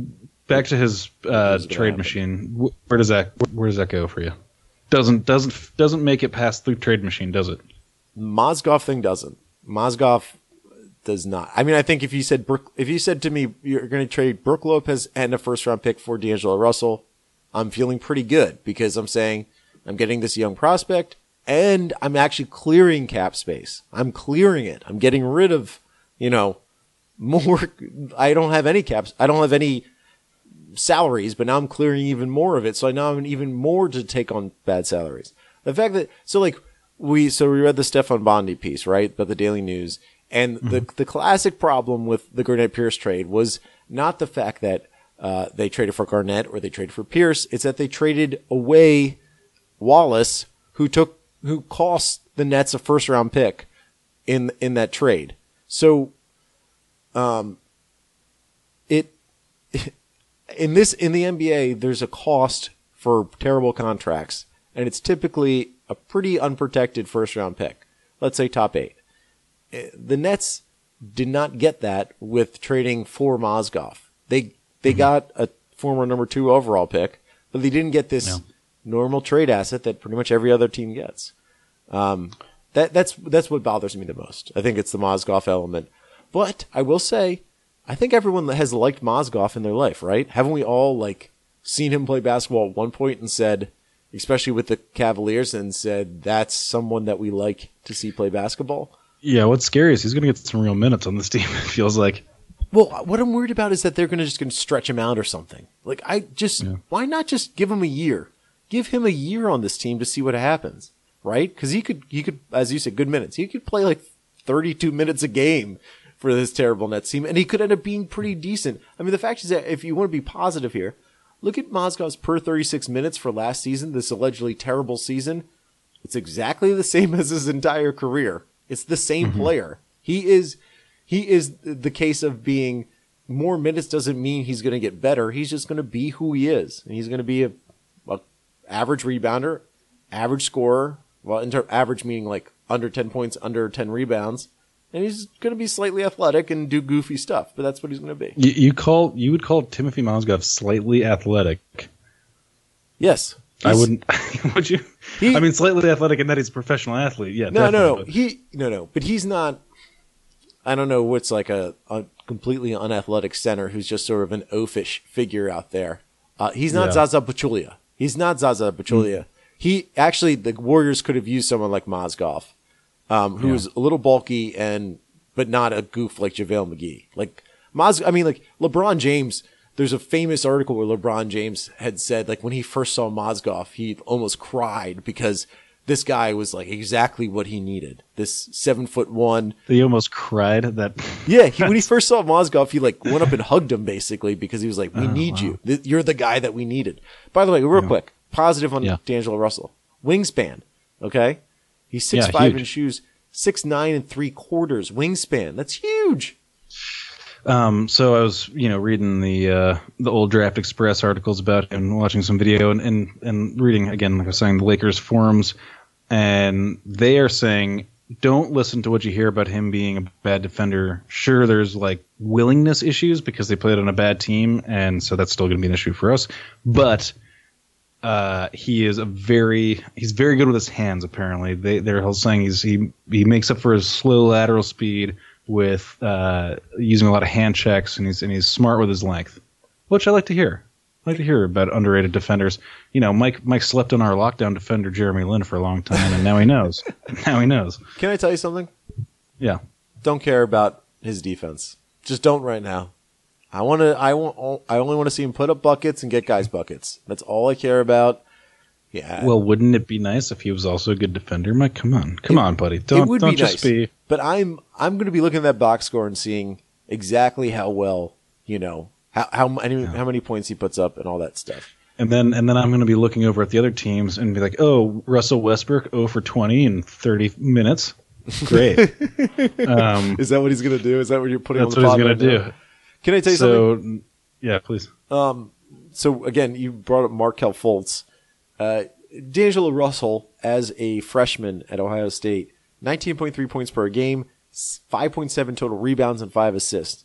back to his uh, trade happen? machine. Where does that where does that go for you? Doesn't doesn't doesn't make it past the trade machine, does it? Mozgov thing doesn't. Mozgov does not. I mean, I think if you said Brook, if you said to me you're going to trade Brook Lopez and a first round pick for D'Angelo Russell, I'm feeling pretty good because I'm saying I'm getting this young prospect and I'm actually clearing cap space. I'm clearing it. I'm getting rid of, you know, more. I don't have any caps. I don't have any salaries, but now I'm clearing even more of it. So I now have even more to take on bad salaries. The fact that so like we so we read the Stefan Bondy piece right, but the Daily News and the the classic problem with the Garnett Pierce trade was not the fact that uh, they traded for Garnett or they traded for Pierce. It's that they traded away Wallace, who took who cost the Nets a first round pick in in that trade. So, um, it in this in the NBA, there's a cost for terrible contracts, and it's typically a pretty unprotected first round pick. Let's say top eight. Eh, The Nets did not get that with trading for Mozgov. They they got a former number two overall pick, but they didn't get this Yeah. normal trade asset that pretty much every other team gets. Um, that that's that's what bothers me the most. I think it's the Mozgov element. But I will say, I think everyone that has liked Mozgov in their life, right? Haven't we all like seen him play basketball at one point and said, especially with the Cavaliers, and said that's someone that we like to see play basketball? Yeah, what's scary is he's going to get some real minutes on this team. It feels like. Well, what I'm worried about is that they're going to just going to stretch him out or something. Like I just why not just give him a year? Give him a year on this team to see what happens, right? Because he could he could as you said good minutes. He could play like 32 minutes a game for this terrible Nets team, and he could end up being pretty decent. I mean, the fact is that if you want to be positive here, look at Mozgov's per 36 minutes for last season, this allegedly terrible season. It's exactly the same as his entire career. It's the same mm-hmm. player. He is he is the case of being more minutes doesn't mean he's going to get better. He's just going to be who he is. And he's going to be a, a average rebounder, average scorer. Well, in ter- average meaning like under 10 points, under 10 rebounds. And he's going to be slightly athletic and do goofy stuff, but that's what he's going to be. You, you call you would call Timothy Mozgov slightly athletic. Yes. I wouldn't. would you? He- I mean, slightly athletic in that he's a professional athlete. Yeah. No, no, no. He no, no. But he's not. I don't know what's like a, a completely unathletic center who's just sort of an oafish figure out there. Uh, he's not Yeah. Zaza Pachulia. He's not Zaza Pachulia. He actually the Warriors could have used someone like Mozgov, um, who Yeah. was a little bulky and but not a goof like JaVale McGee. Like Moz, I mean, like LeBron James. There's a famous article where LeBron James had said, like when he first saw Mozgov, he almost cried because this guy was like exactly what he needed. This seven foot one. He almost cried that. Yeah, he, when he first saw Mozgov, he like went up and hugged him basically because he was like, "We need you. Th- You're the guy that we needed." By the way, real quick, positive on Yeah. D'Angelo Russell wingspan. Okay, he's six Yeah, five huge. in shoes, six nine and three quarters wingspan. That's huge. Um, so I was, you know, reading the uh, the old Draft Express articles about him, watching some video, and, and and reading again, like I was saying, the Lakers forums, and they are saying, don't listen to what you hear about him being a bad defender. Sure, there's like willingness issues because they played on a bad team, and so that's still going to be an issue for us. But uh, he is a very he's very good with his hands. Apparently, they they're saying he's he he makes up for his slow lateral speed with uh, using a lot of hand checks, and he's and he's smart with his length, which I like to hear. I like to hear about underrated defenders. You know, Mike Mike slept on our lockdown defender Jeremy Lin for a long time, and now he knows. now he knows. Can I tell you something? Yeah. Don't care about his defense. Just don't right now. I want to. I want. I only want to see him put up buckets and get guys buckets. That's all I care about. Yeah. Well, wouldn't it be nice if he was also a good defender? Mike, come on, come on, buddy. Don't it would don't be just nice. be. But I'm I'm going to be looking at that box score and seeing exactly how well you know how how many how many points he puts up and all that stuff. And then and then I'm going to be looking over at the other teams and be like, oh, Russell Westbrook, 0 for 20 in 30 minutes. Great. um, Is that what he's going to do? Is that what you're putting? that's what he's going to do. Can I tell you something? So, yeah, please. so again, you brought up Markelle Fultz. Uh, D'Angelo Russell, as a freshman at Ohio State, 19.3 points per game, 5.7 total rebounds, and 5 assists.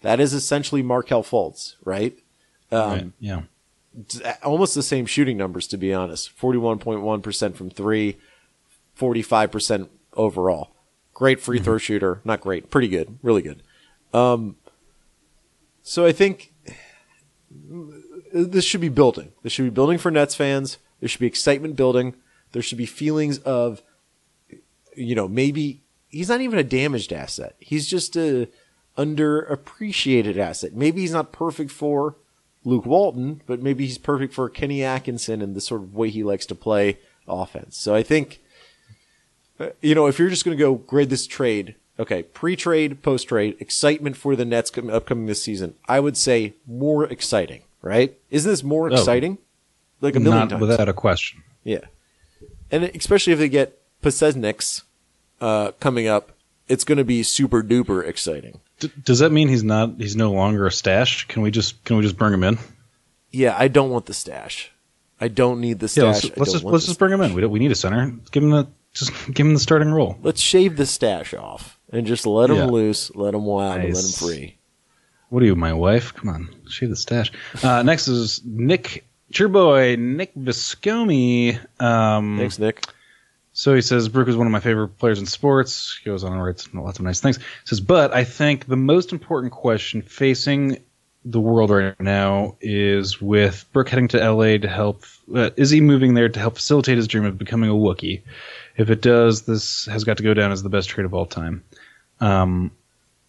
That is essentially Markelle Fultz, right? Um, right. Yeah. Almost the same shooting numbers, to be honest. 41.1% from three, 45% overall. Great free throw shooter. Not great. Pretty good. Really good. Um, so I think this should be building. This should be building for Nets fans. There should be excitement building. There should be feelings of, you know, maybe he's not even a damaged asset. He's just a underappreciated asset. Maybe he's not perfect for Luke Walton, but maybe he's perfect for Kenny Atkinson and the sort of way he likes to play offense. So I think, uh, you know, if you're just going to go grade this trade, okay, pre-trade, post-trade, excitement for the Nets com- upcoming this season, I would say more exciting, right? Isn't this more Oh. exciting? Like a million Not times. without a question. Yeah. and especially if they get Pasecniks uh, coming up, it's going to be super duper exciting. D- does that mean he's not? He's no longer a stash? Can we just can we just bring him in? Yeah, I don't want the stash. I don't need the Yeah, stash. let's, I let's just let's just bring him in. We don't, we need a center. Give him the just give him the starting role. Let's shave the stash off and just let him Yeah. loose, let him wild, and let him free. What are you, my wife? Come on, shave the stash. Uh, next is Nick, your boy Nick Viscomi. Um, Thanks, Nick. So he says Brook is one of my favorite players in sports. He goes on and writes lots of nice things. He says, but I think the most important question facing the world right now is with Brook heading to LA to help. Uh, is he moving there to help facilitate his dream of becoming a Wookiee? If it does, this has got to go down as the best trade of all time. Um,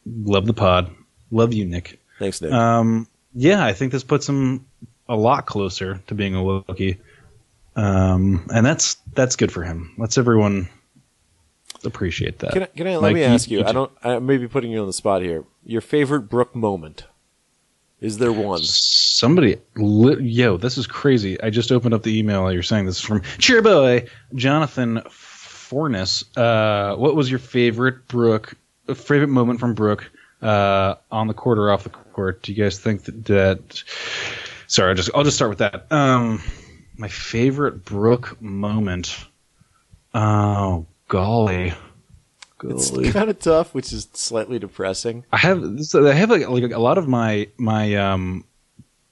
love the pod. Love you, Nick. Thanks, Nick. Um, yeah, I think this puts him a lot closer to being a Wookiee, um, and that's that's good for him. Let's everyone appreciate that. can I, can I let me you- ask you? you I don't. I may be putting you on the spot here. Your favorite Brook moment? Is there one? Somebody, li- yo, this is crazy. I just opened up the email you're saying this is from Cheer Boy Jonathan Forness. Uh, what was your favorite Brook? Favorite moment from Brook uh, on the court or off the court? Do you guys think that? that sorry, I'll just I'll just start with that. Um, my favorite Brook moment. Oh golly. It's kind of tough, which is slightly depressing. I have so I have like, like a lot of my my um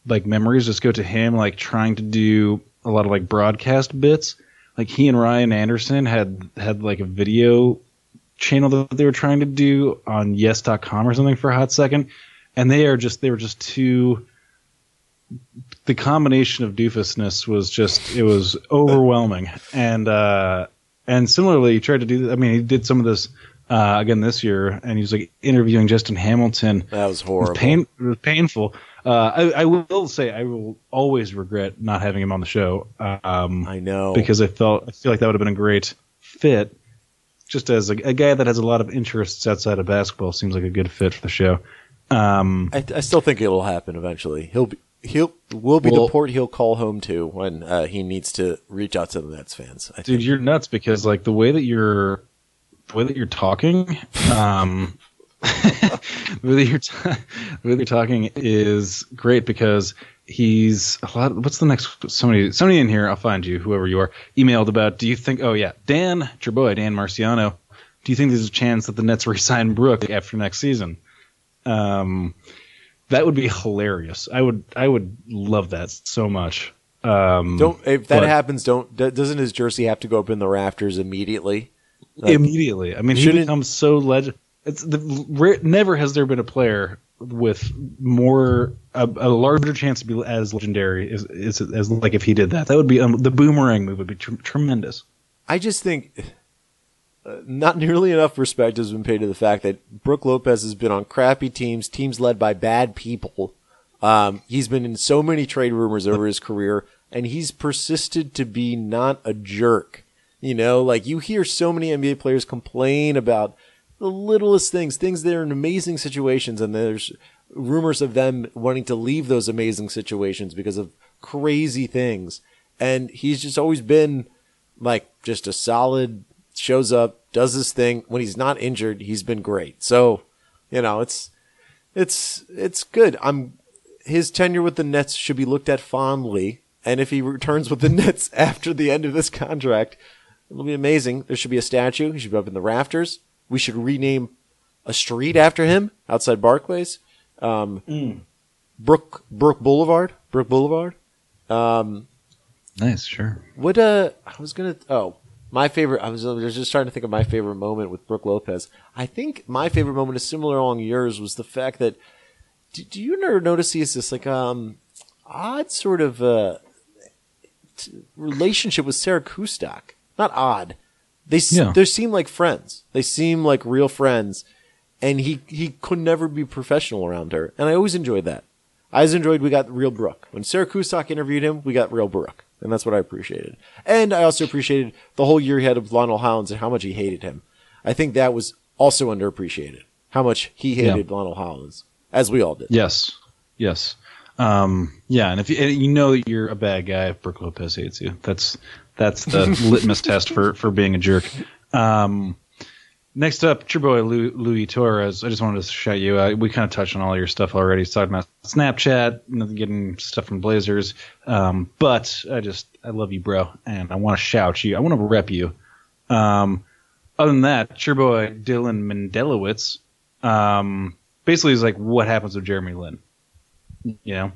like memories just go to him like trying to do a lot of like broadcast bits. Like he and Ryan Anderson had had like a video channel that they were trying to do on yes.com or something for a hot second and they are just they were just too the combination of doofusness was just it was overwhelming. And uh and similarly he tried to do i mean he did some of this uh again this year and he was like interviewing justin hamilton. That was it horrible. was, pain, it was painful uh I, I will say i will always regret not having him on the show um I know because I felt I feel like that would have been a great fit. Just as a, a guy that has a lot of interests outside of basketball, seems like a good fit for the show. Um, I, I still think it'll happen eventually. He'll be he'll will be Well- the port he'll call home to when uh, he needs to reach out to the Nets fans. I dude, think. you're nuts because like the way that you're, the way that you're talking, um, that you're, t- you're talking is great because he's a lot. What's the next? Somebody, somebody in here. I'll find you, whoever you are. Emailed about. Do you think? Oh yeah, Dan, it's your boy, Dan Marciano. Do you think there's a chance that the Nets resign Brook after next season? Um, that would be hilarious. I would, I would love that so much. Um, don't if that but- happens. Don't do- doesn't his jersey have to go up in the rafters immediately? Like, immediately. I mean, he becomes so legend. It's the never has there been a player with more a, a larger chance to be as legendary as, as, as like if he did that. That would be um, the boomerang move would be tr- tremendous. I just think uh, not nearly enough respect has been paid to the fact that Brook Lopez has been on crappy teams, teams led by bad people. Um, he's been in so many trade rumors over his career, and he's persisted to be not a jerk. You know, like you hear so many NBA players complain about the littlest things, things that are in amazing situations, and there's rumors of them wanting to leave those amazing situations because of crazy things. And he's just always been like just a solid shows up, does his thing. When he's not injured, he's been great. So, you know, it's it's it's good. I'm his tenure with the Nets should be looked at fondly. And if he returns with the Nets after the end of this contract, it'll be amazing. There should be a statue. He should be up in the rafters. We should rename a street after him outside Barclays. Um, Brook Brook Boulevard. Brook Boulevard. Nice, sure. What uh I was gonna oh my favorite I was, I was just trying to think of my favorite moment with Brook Lopez. I think my favorite moment is similar along yours was the fact that do, do you ever notice he has this like um odd sort of uh t- relationship with Sarah Kustok? Not odd. They Yeah. they seem like friends. They seem like real friends, and he he could never be professional around her. And I always enjoyed that. I always enjoyed we got real Brook. When Sarah Kustok interviewed him, we got real Brook. And that's what I appreciated. And I also appreciated the whole year he had of Lionel Hollins and how much he hated him. I think that was also underappreciated. How much he hated Lionel Hollins. As we all did. Yes, yes, um, yeah. And if you, and you know that you're a bad guy, if Brook Lopez hates you, that's That's the litmus test for for being a jerk. Um, next up, your boy Lu- Louis Torres. I just wanted to shout you out. We kind of touched on all your stuff already. Talking about Snapchat, you know, getting stuff from Blazers. Um, but I just I love you, bro, and I want to shout you. I want to rep you. Um, other than that, your boy Dylan Mendelowitz. Um, basically, is like, what happens with Jeremy Lin? You know,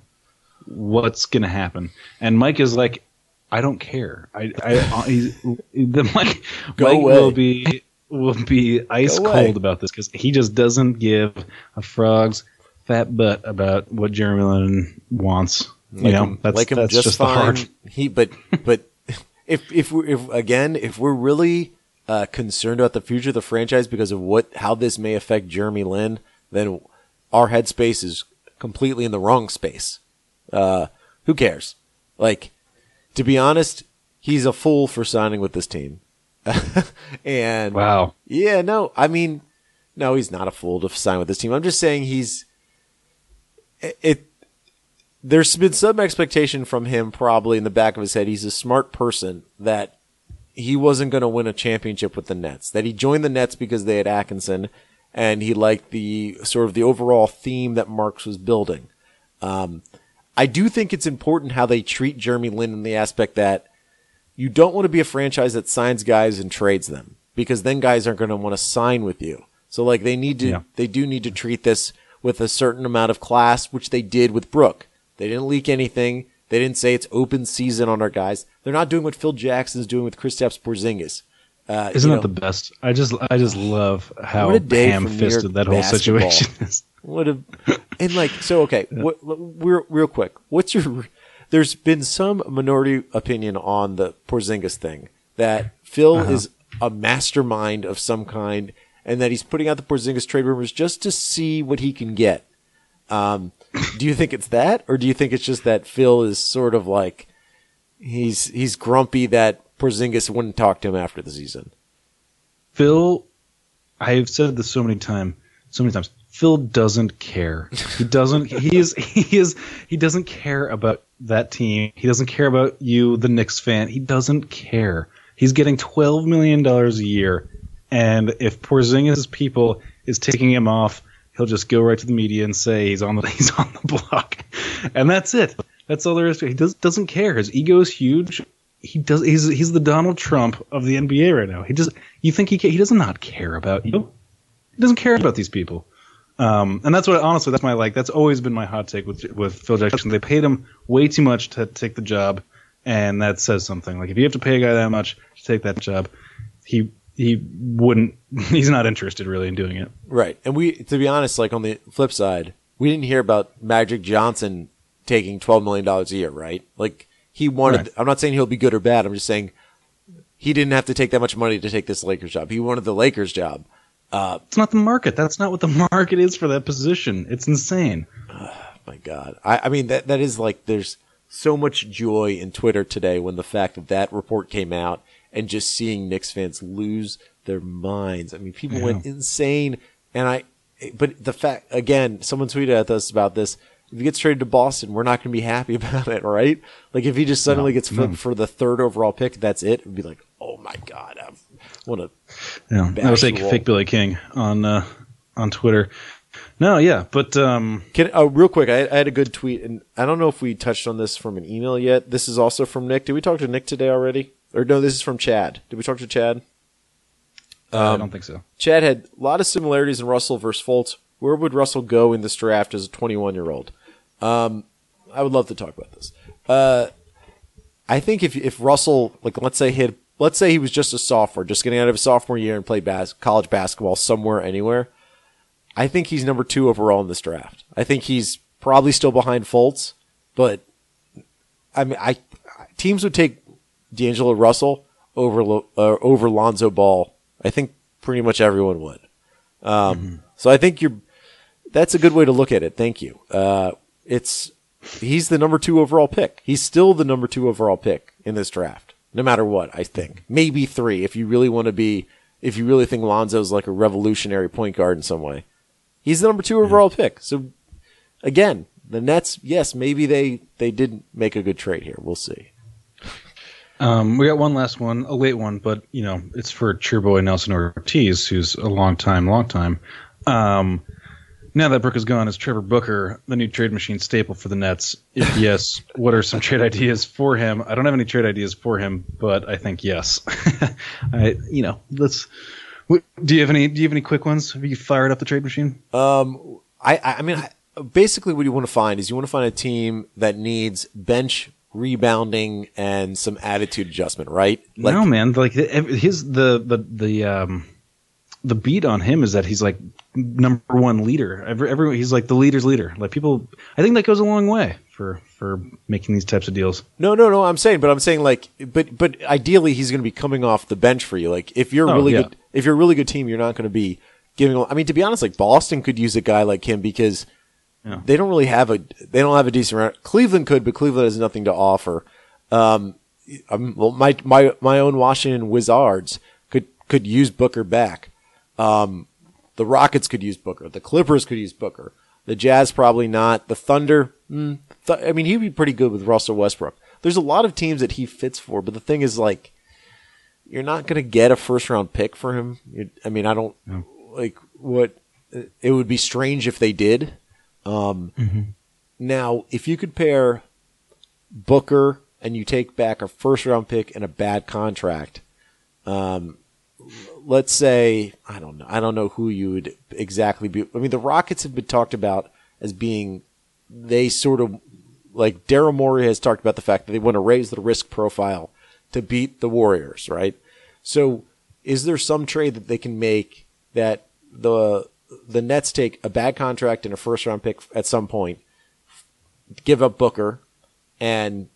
what's gonna happen? And Mike is like, I don't care. I, I, he's, the Mike, Go Mike away. will be will be ice Go away. cold about this because he just doesn't give a frog's fat butt about what Jeremy Lin wants. You like know, him, that's like him that's just, just the fine. hard. He, but but if if we if again if we're really uh, concerned about the future of the franchise because of what how this may affect Jeremy Lin, then our headspace is completely in the wrong space. Uh, who cares? Like, to be honest, he's a fool for signing with this team. and Wow. yeah, no, I mean, no, he's not a fool to sign with this team. I'm just saying he's it. it there's been some expectation from him, probably in the back of his head. He's a smart person that he wasn't going to win a championship with the Nets. That he joined the Nets because they had Atkinson, and he liked the sort of the overall theme that Marks was building. Um, I do think it's important how they treat Jeremy Lin in the aspect that you don't want to be a franchise that signs guys and trades them because then guys aren't going to want to sign with you. So like they need to, Yeah. they do need to treat this with a certain amount of class, which they did with Brook. They didn't leak anything. They didn't say it's open season on our guys. They're not doing what Phil Jackson's doing with Kristaps Porzingis. Uh, Isn't you that the best? I just I just love how What a day for New ham-fisted that whole basketball. situation is. What have and like so okay. What, real real quick. What's your? There's been some minority opinion on the Porzingis thing that Phil Uh-huh. is a mastermind of some kind, and that he's putting out the Porzingis trade rumors just to see what he can get. Um, do you think it's that, or do you think it's just that Phil is sort of like he's he's grumpy that Porzingis wouldn't talk to him after the season? Phil, I've said this so many times, so many times. Phil doesn't care. He doesn't. he is. He is. He doesn't care about that team. He doesn't care about you, the Knicks fan. He doesn't care. He's getting twelve million dollars a year, and if Porzingis' people is taking him off, he'll just go right to the media and say he's on the he's on the block, and that's it. That's all there is. He does, doesn't care. His ego is huge. He does. He's he's the Donald Trump of the NBA right now. He just. You think he he does not care about you? He doesn't care about these people. Um, and that's what honestly that's my like that's always been my hot take with with Phil Jackson. They paid him way too much to take the job, and that says something. Like if you have to pay a guy that much to take that job, he he wouldn't. He's not interested really in doing it. Right. And we, to be honest, like on the flip side, we didn't hear about Magic Johnson taking $12 million a year, right? Like he wanted, Right. I'm not saying he'll be good or bad. I'm just saying he didn't have to take that much money to take this Lakers job. He wanted the Lakers job. Uh, it's not the market. That's not what the market is for that position. It's insane. My God. I, I mean, that, that is like, there's so much joy in Twitter today when the fact that that report came out and just seeing Knicks fans lose their minds. I mean, people went insane. And I, but the fact, again, someone tweeted at us about this. If he gets traded to Boston, we're not going to be happy about it, right? Like if he just suddenly gets flipped for the third overall pick, that's it. It'd be like, oh my God, I'm, what a, Yeah, I was like fake Billy King on uh, on Twitter. No, yeah, but um, Can oh, real quick, I, I had a good tweet, and I don't know if we touched on this from an email yet. This is also from Nick. Did we talk to Nick today already? Or no, this is from Chad. Did we talk to Chad? I don't think so. Chad had a lot of similarities in Russell versus Fultz. Where would Russell go in this draft as a 21 year old? Um, I would love to talk about this. Uh, I think if if Russell, like, let's say he had, let's say he was just a sophomore, just getting out of his sophomore year and played bas- college basketball somewhere, anywhere. I think he's number two overall in this draft. I think he's probably still behind Fultz, but I mean, I teams would take D'Angelo Russell over uh, over Lonzo Ball. I think pretty much everyone would. Um, So I think you're. That's a good way to look at it. Thank you. Uh, it's he's the number two overall pick. He's still the number two overall pick in this draft, no matter what. I think maybe three if you really want to be. If you really think Lonzo's like a revolutionary point guard in some way, he's the number two overall pick. So again, the Nets, yes, maybe they they didn't make a good trade here. We'll see. Um, we got one last one, a late one, but you know it's for cheerboy Nelson Ortiz, who's a long time, long time. Um, now that Brook is gone, is Trevor Booker the new trade machine staple for the Nets? If yes, what are some trade ideas for him? I don't have any trade ideas for him, but I think yes. I, you know, let's. Do you have any? Do you have any quick ones? Have you fired up the trade machine? Um, I, I I mean, basically, what you want to find is you want to find a team that needs bench rebounding and some attitude adjustment, right? Like, no, man. Like his the the the um the beat on him is that he's like number one leader. Every, every he's like the leader's leader. Like people, I think that goes a long way for for making these types of deals. No, no, no. I'm saying, but I'm saying like, but but ideally, he's going to be coming off the bench for you. Like, if you're Oh, really yeah. good, if you're a really good team, you're not going to be giving. I mean, to be honest, like Boston could use a guy like him because Yeah. they don't really have a they don't have a decent round. Cleveland could, but Cleveland has nothing to offer. Um, um, well, my my my own Washington Wizards could could use Booker back. Um, the Rockets could use Booker. The Clippers could use Booker. The Jazz probably not. The Thunder, mm, th- I mean, he'd be pretty good with Russell Westbrook. There's a lot of teams that he fits for, but the thing is, like, you're not going to get a first round pick for him. you I mean, I don't like what it would be strange if they did. Um, Now, if you could pair Booker and you take back a first round pick and a bad contract, um, let's say I don't know, I don't know who you would exactly be. I mean, the Rockets have been talked about as being they sort of like Daryl Morey has talked about the fact that they want to raise the risk profile to beat the Warriors, right? So, is there some trade that they can make that the the Nets take a bad contract and a first round pick at some point, give up Booker, and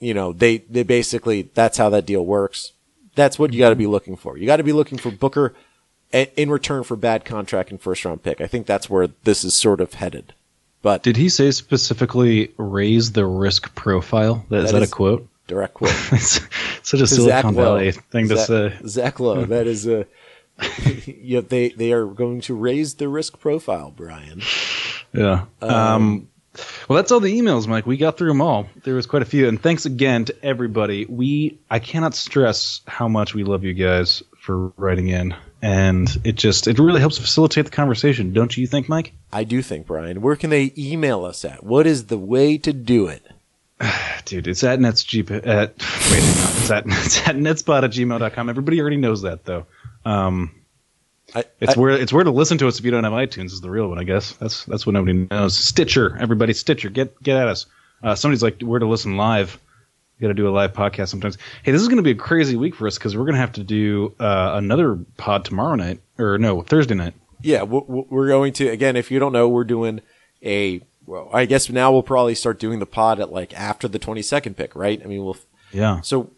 you know they they basically that's how that deal works. That's what you got to be looking for. You got to be looking for Booker in return for bad contract and first round pick. I think that's where this is sort of headed. But Did he say specifically raise the risk profile? That, is That that is- a quote? direct quote. it's such a To Silicon. Valley thing to Zach, say. Zach Lowe. That is a. yeah, they they are going to raise the risk profile, Brian. Yeah. Um, well, that's all the emails, Mike. We got through them all. There was quite a few, and thanks again to everybody. We I cannot stress how much we love you guys for writing in, and it just it really helps facilitate the conversation, don't you think, Mike? I do think, Brian. Where can they email us at? What is the way to do it? Dude, it's at netsgp at wait, no, it's at it's at netspot at gmail.com. Everybody already knows that though. Um, I, It's I- where it's where to listen to us if you don't have iTunes is the real one, I guess. That's that's what nobody knows. Stitcher, everybody, Stitcher, get get at us. Uh, somebody's like, where to listen live? We got to do a live podcast sometimes. Hey, this is going to be a crazy week for us because we're going to have to do uh, another pod tomorrow night, or no, Thursday night. yeah, we- we're going to again. If you don't know, we're doing a. Well, I guess now we'll probably start doing the pod at like after the twenty second pick, right? I mean, we'll Yeah, So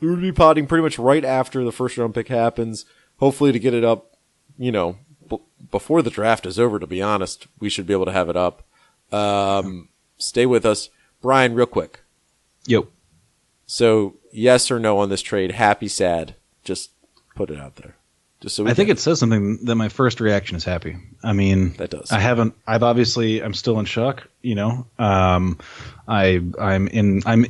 we will be potting pretty much right after the first round pick happens. Hopefully to get it up, you know, b- before the draft is over. To be honest, we should be able to have it up. Um, stay with us, Brian. Real quick. yo, So yes or no on this trade? Happy, sad? Just put it out there. Just so we I think can- it says something that my first reaction is happy. I mean, That does. I haven't. I've obviously. I'm still in shock. You know. Um, I. I'm in. I'm.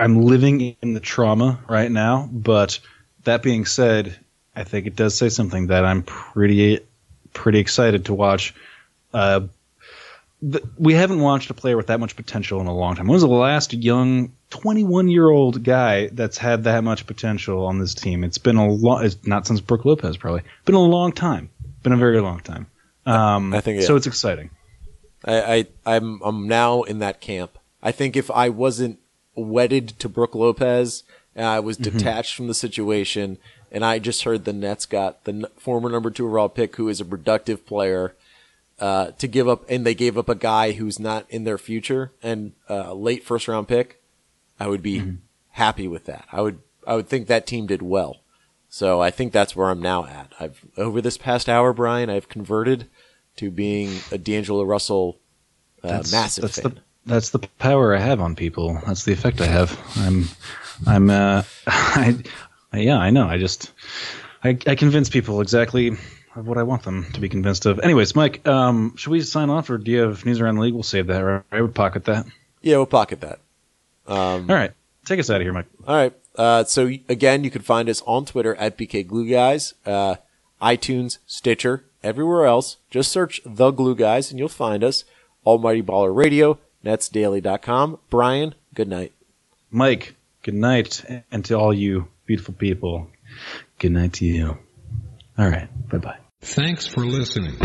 I'm living in the trauma right now. But that being said, I think it does say something that I'm pretty, pretty excited to watch. Uh, th- we haven't watched a player with that much potential in a long time. When was the last young 21 year old guy that's had that much potential on this team? It's been a long, it's not since Brook Lopez, probably. Been a long time. Been a very long time. Um, I think, yeah. so. It's exciting. I, I I'm I'm now in that camp. I think if I wasn't wedded to Brook Lopez and I was detached from the situation and I just heard the Nets got the n- former number two overall pick who is a productive player uh, to give up and they gave up a guy who's not in their future and uh, late first round pick, I would be happy with that. I would I would think that team did well. So I think that's where I'm now at. I've over this past hour, Brian, I've converted to being a D'Angelo Russell uh, massive that's fan. The, that's the power I have on people. That's the effect I have. I'm, I'm, uh, I, yeah, I know. I just I, I convince people exactly of what I want them to be convinced of. Anyways, Mike, um, should we sign off, or do you have news around the league? We'll save that. Right? I would pocket that. Yeah, we'll pocket that. Um, all right, take us out of here, Mike. All right. Uh, so again, you can find us on Twitter at BK Glue Guys, uh, iTunes, Stitcher, everywhere else. Just search the Glue Guys, and you'll find us. Almighty Baller Radio, NetsDaily.com. Brian, good night. Mike, good night, and to all you beautiful people. Good night to you. All right. Bye bye. Thanks for listening.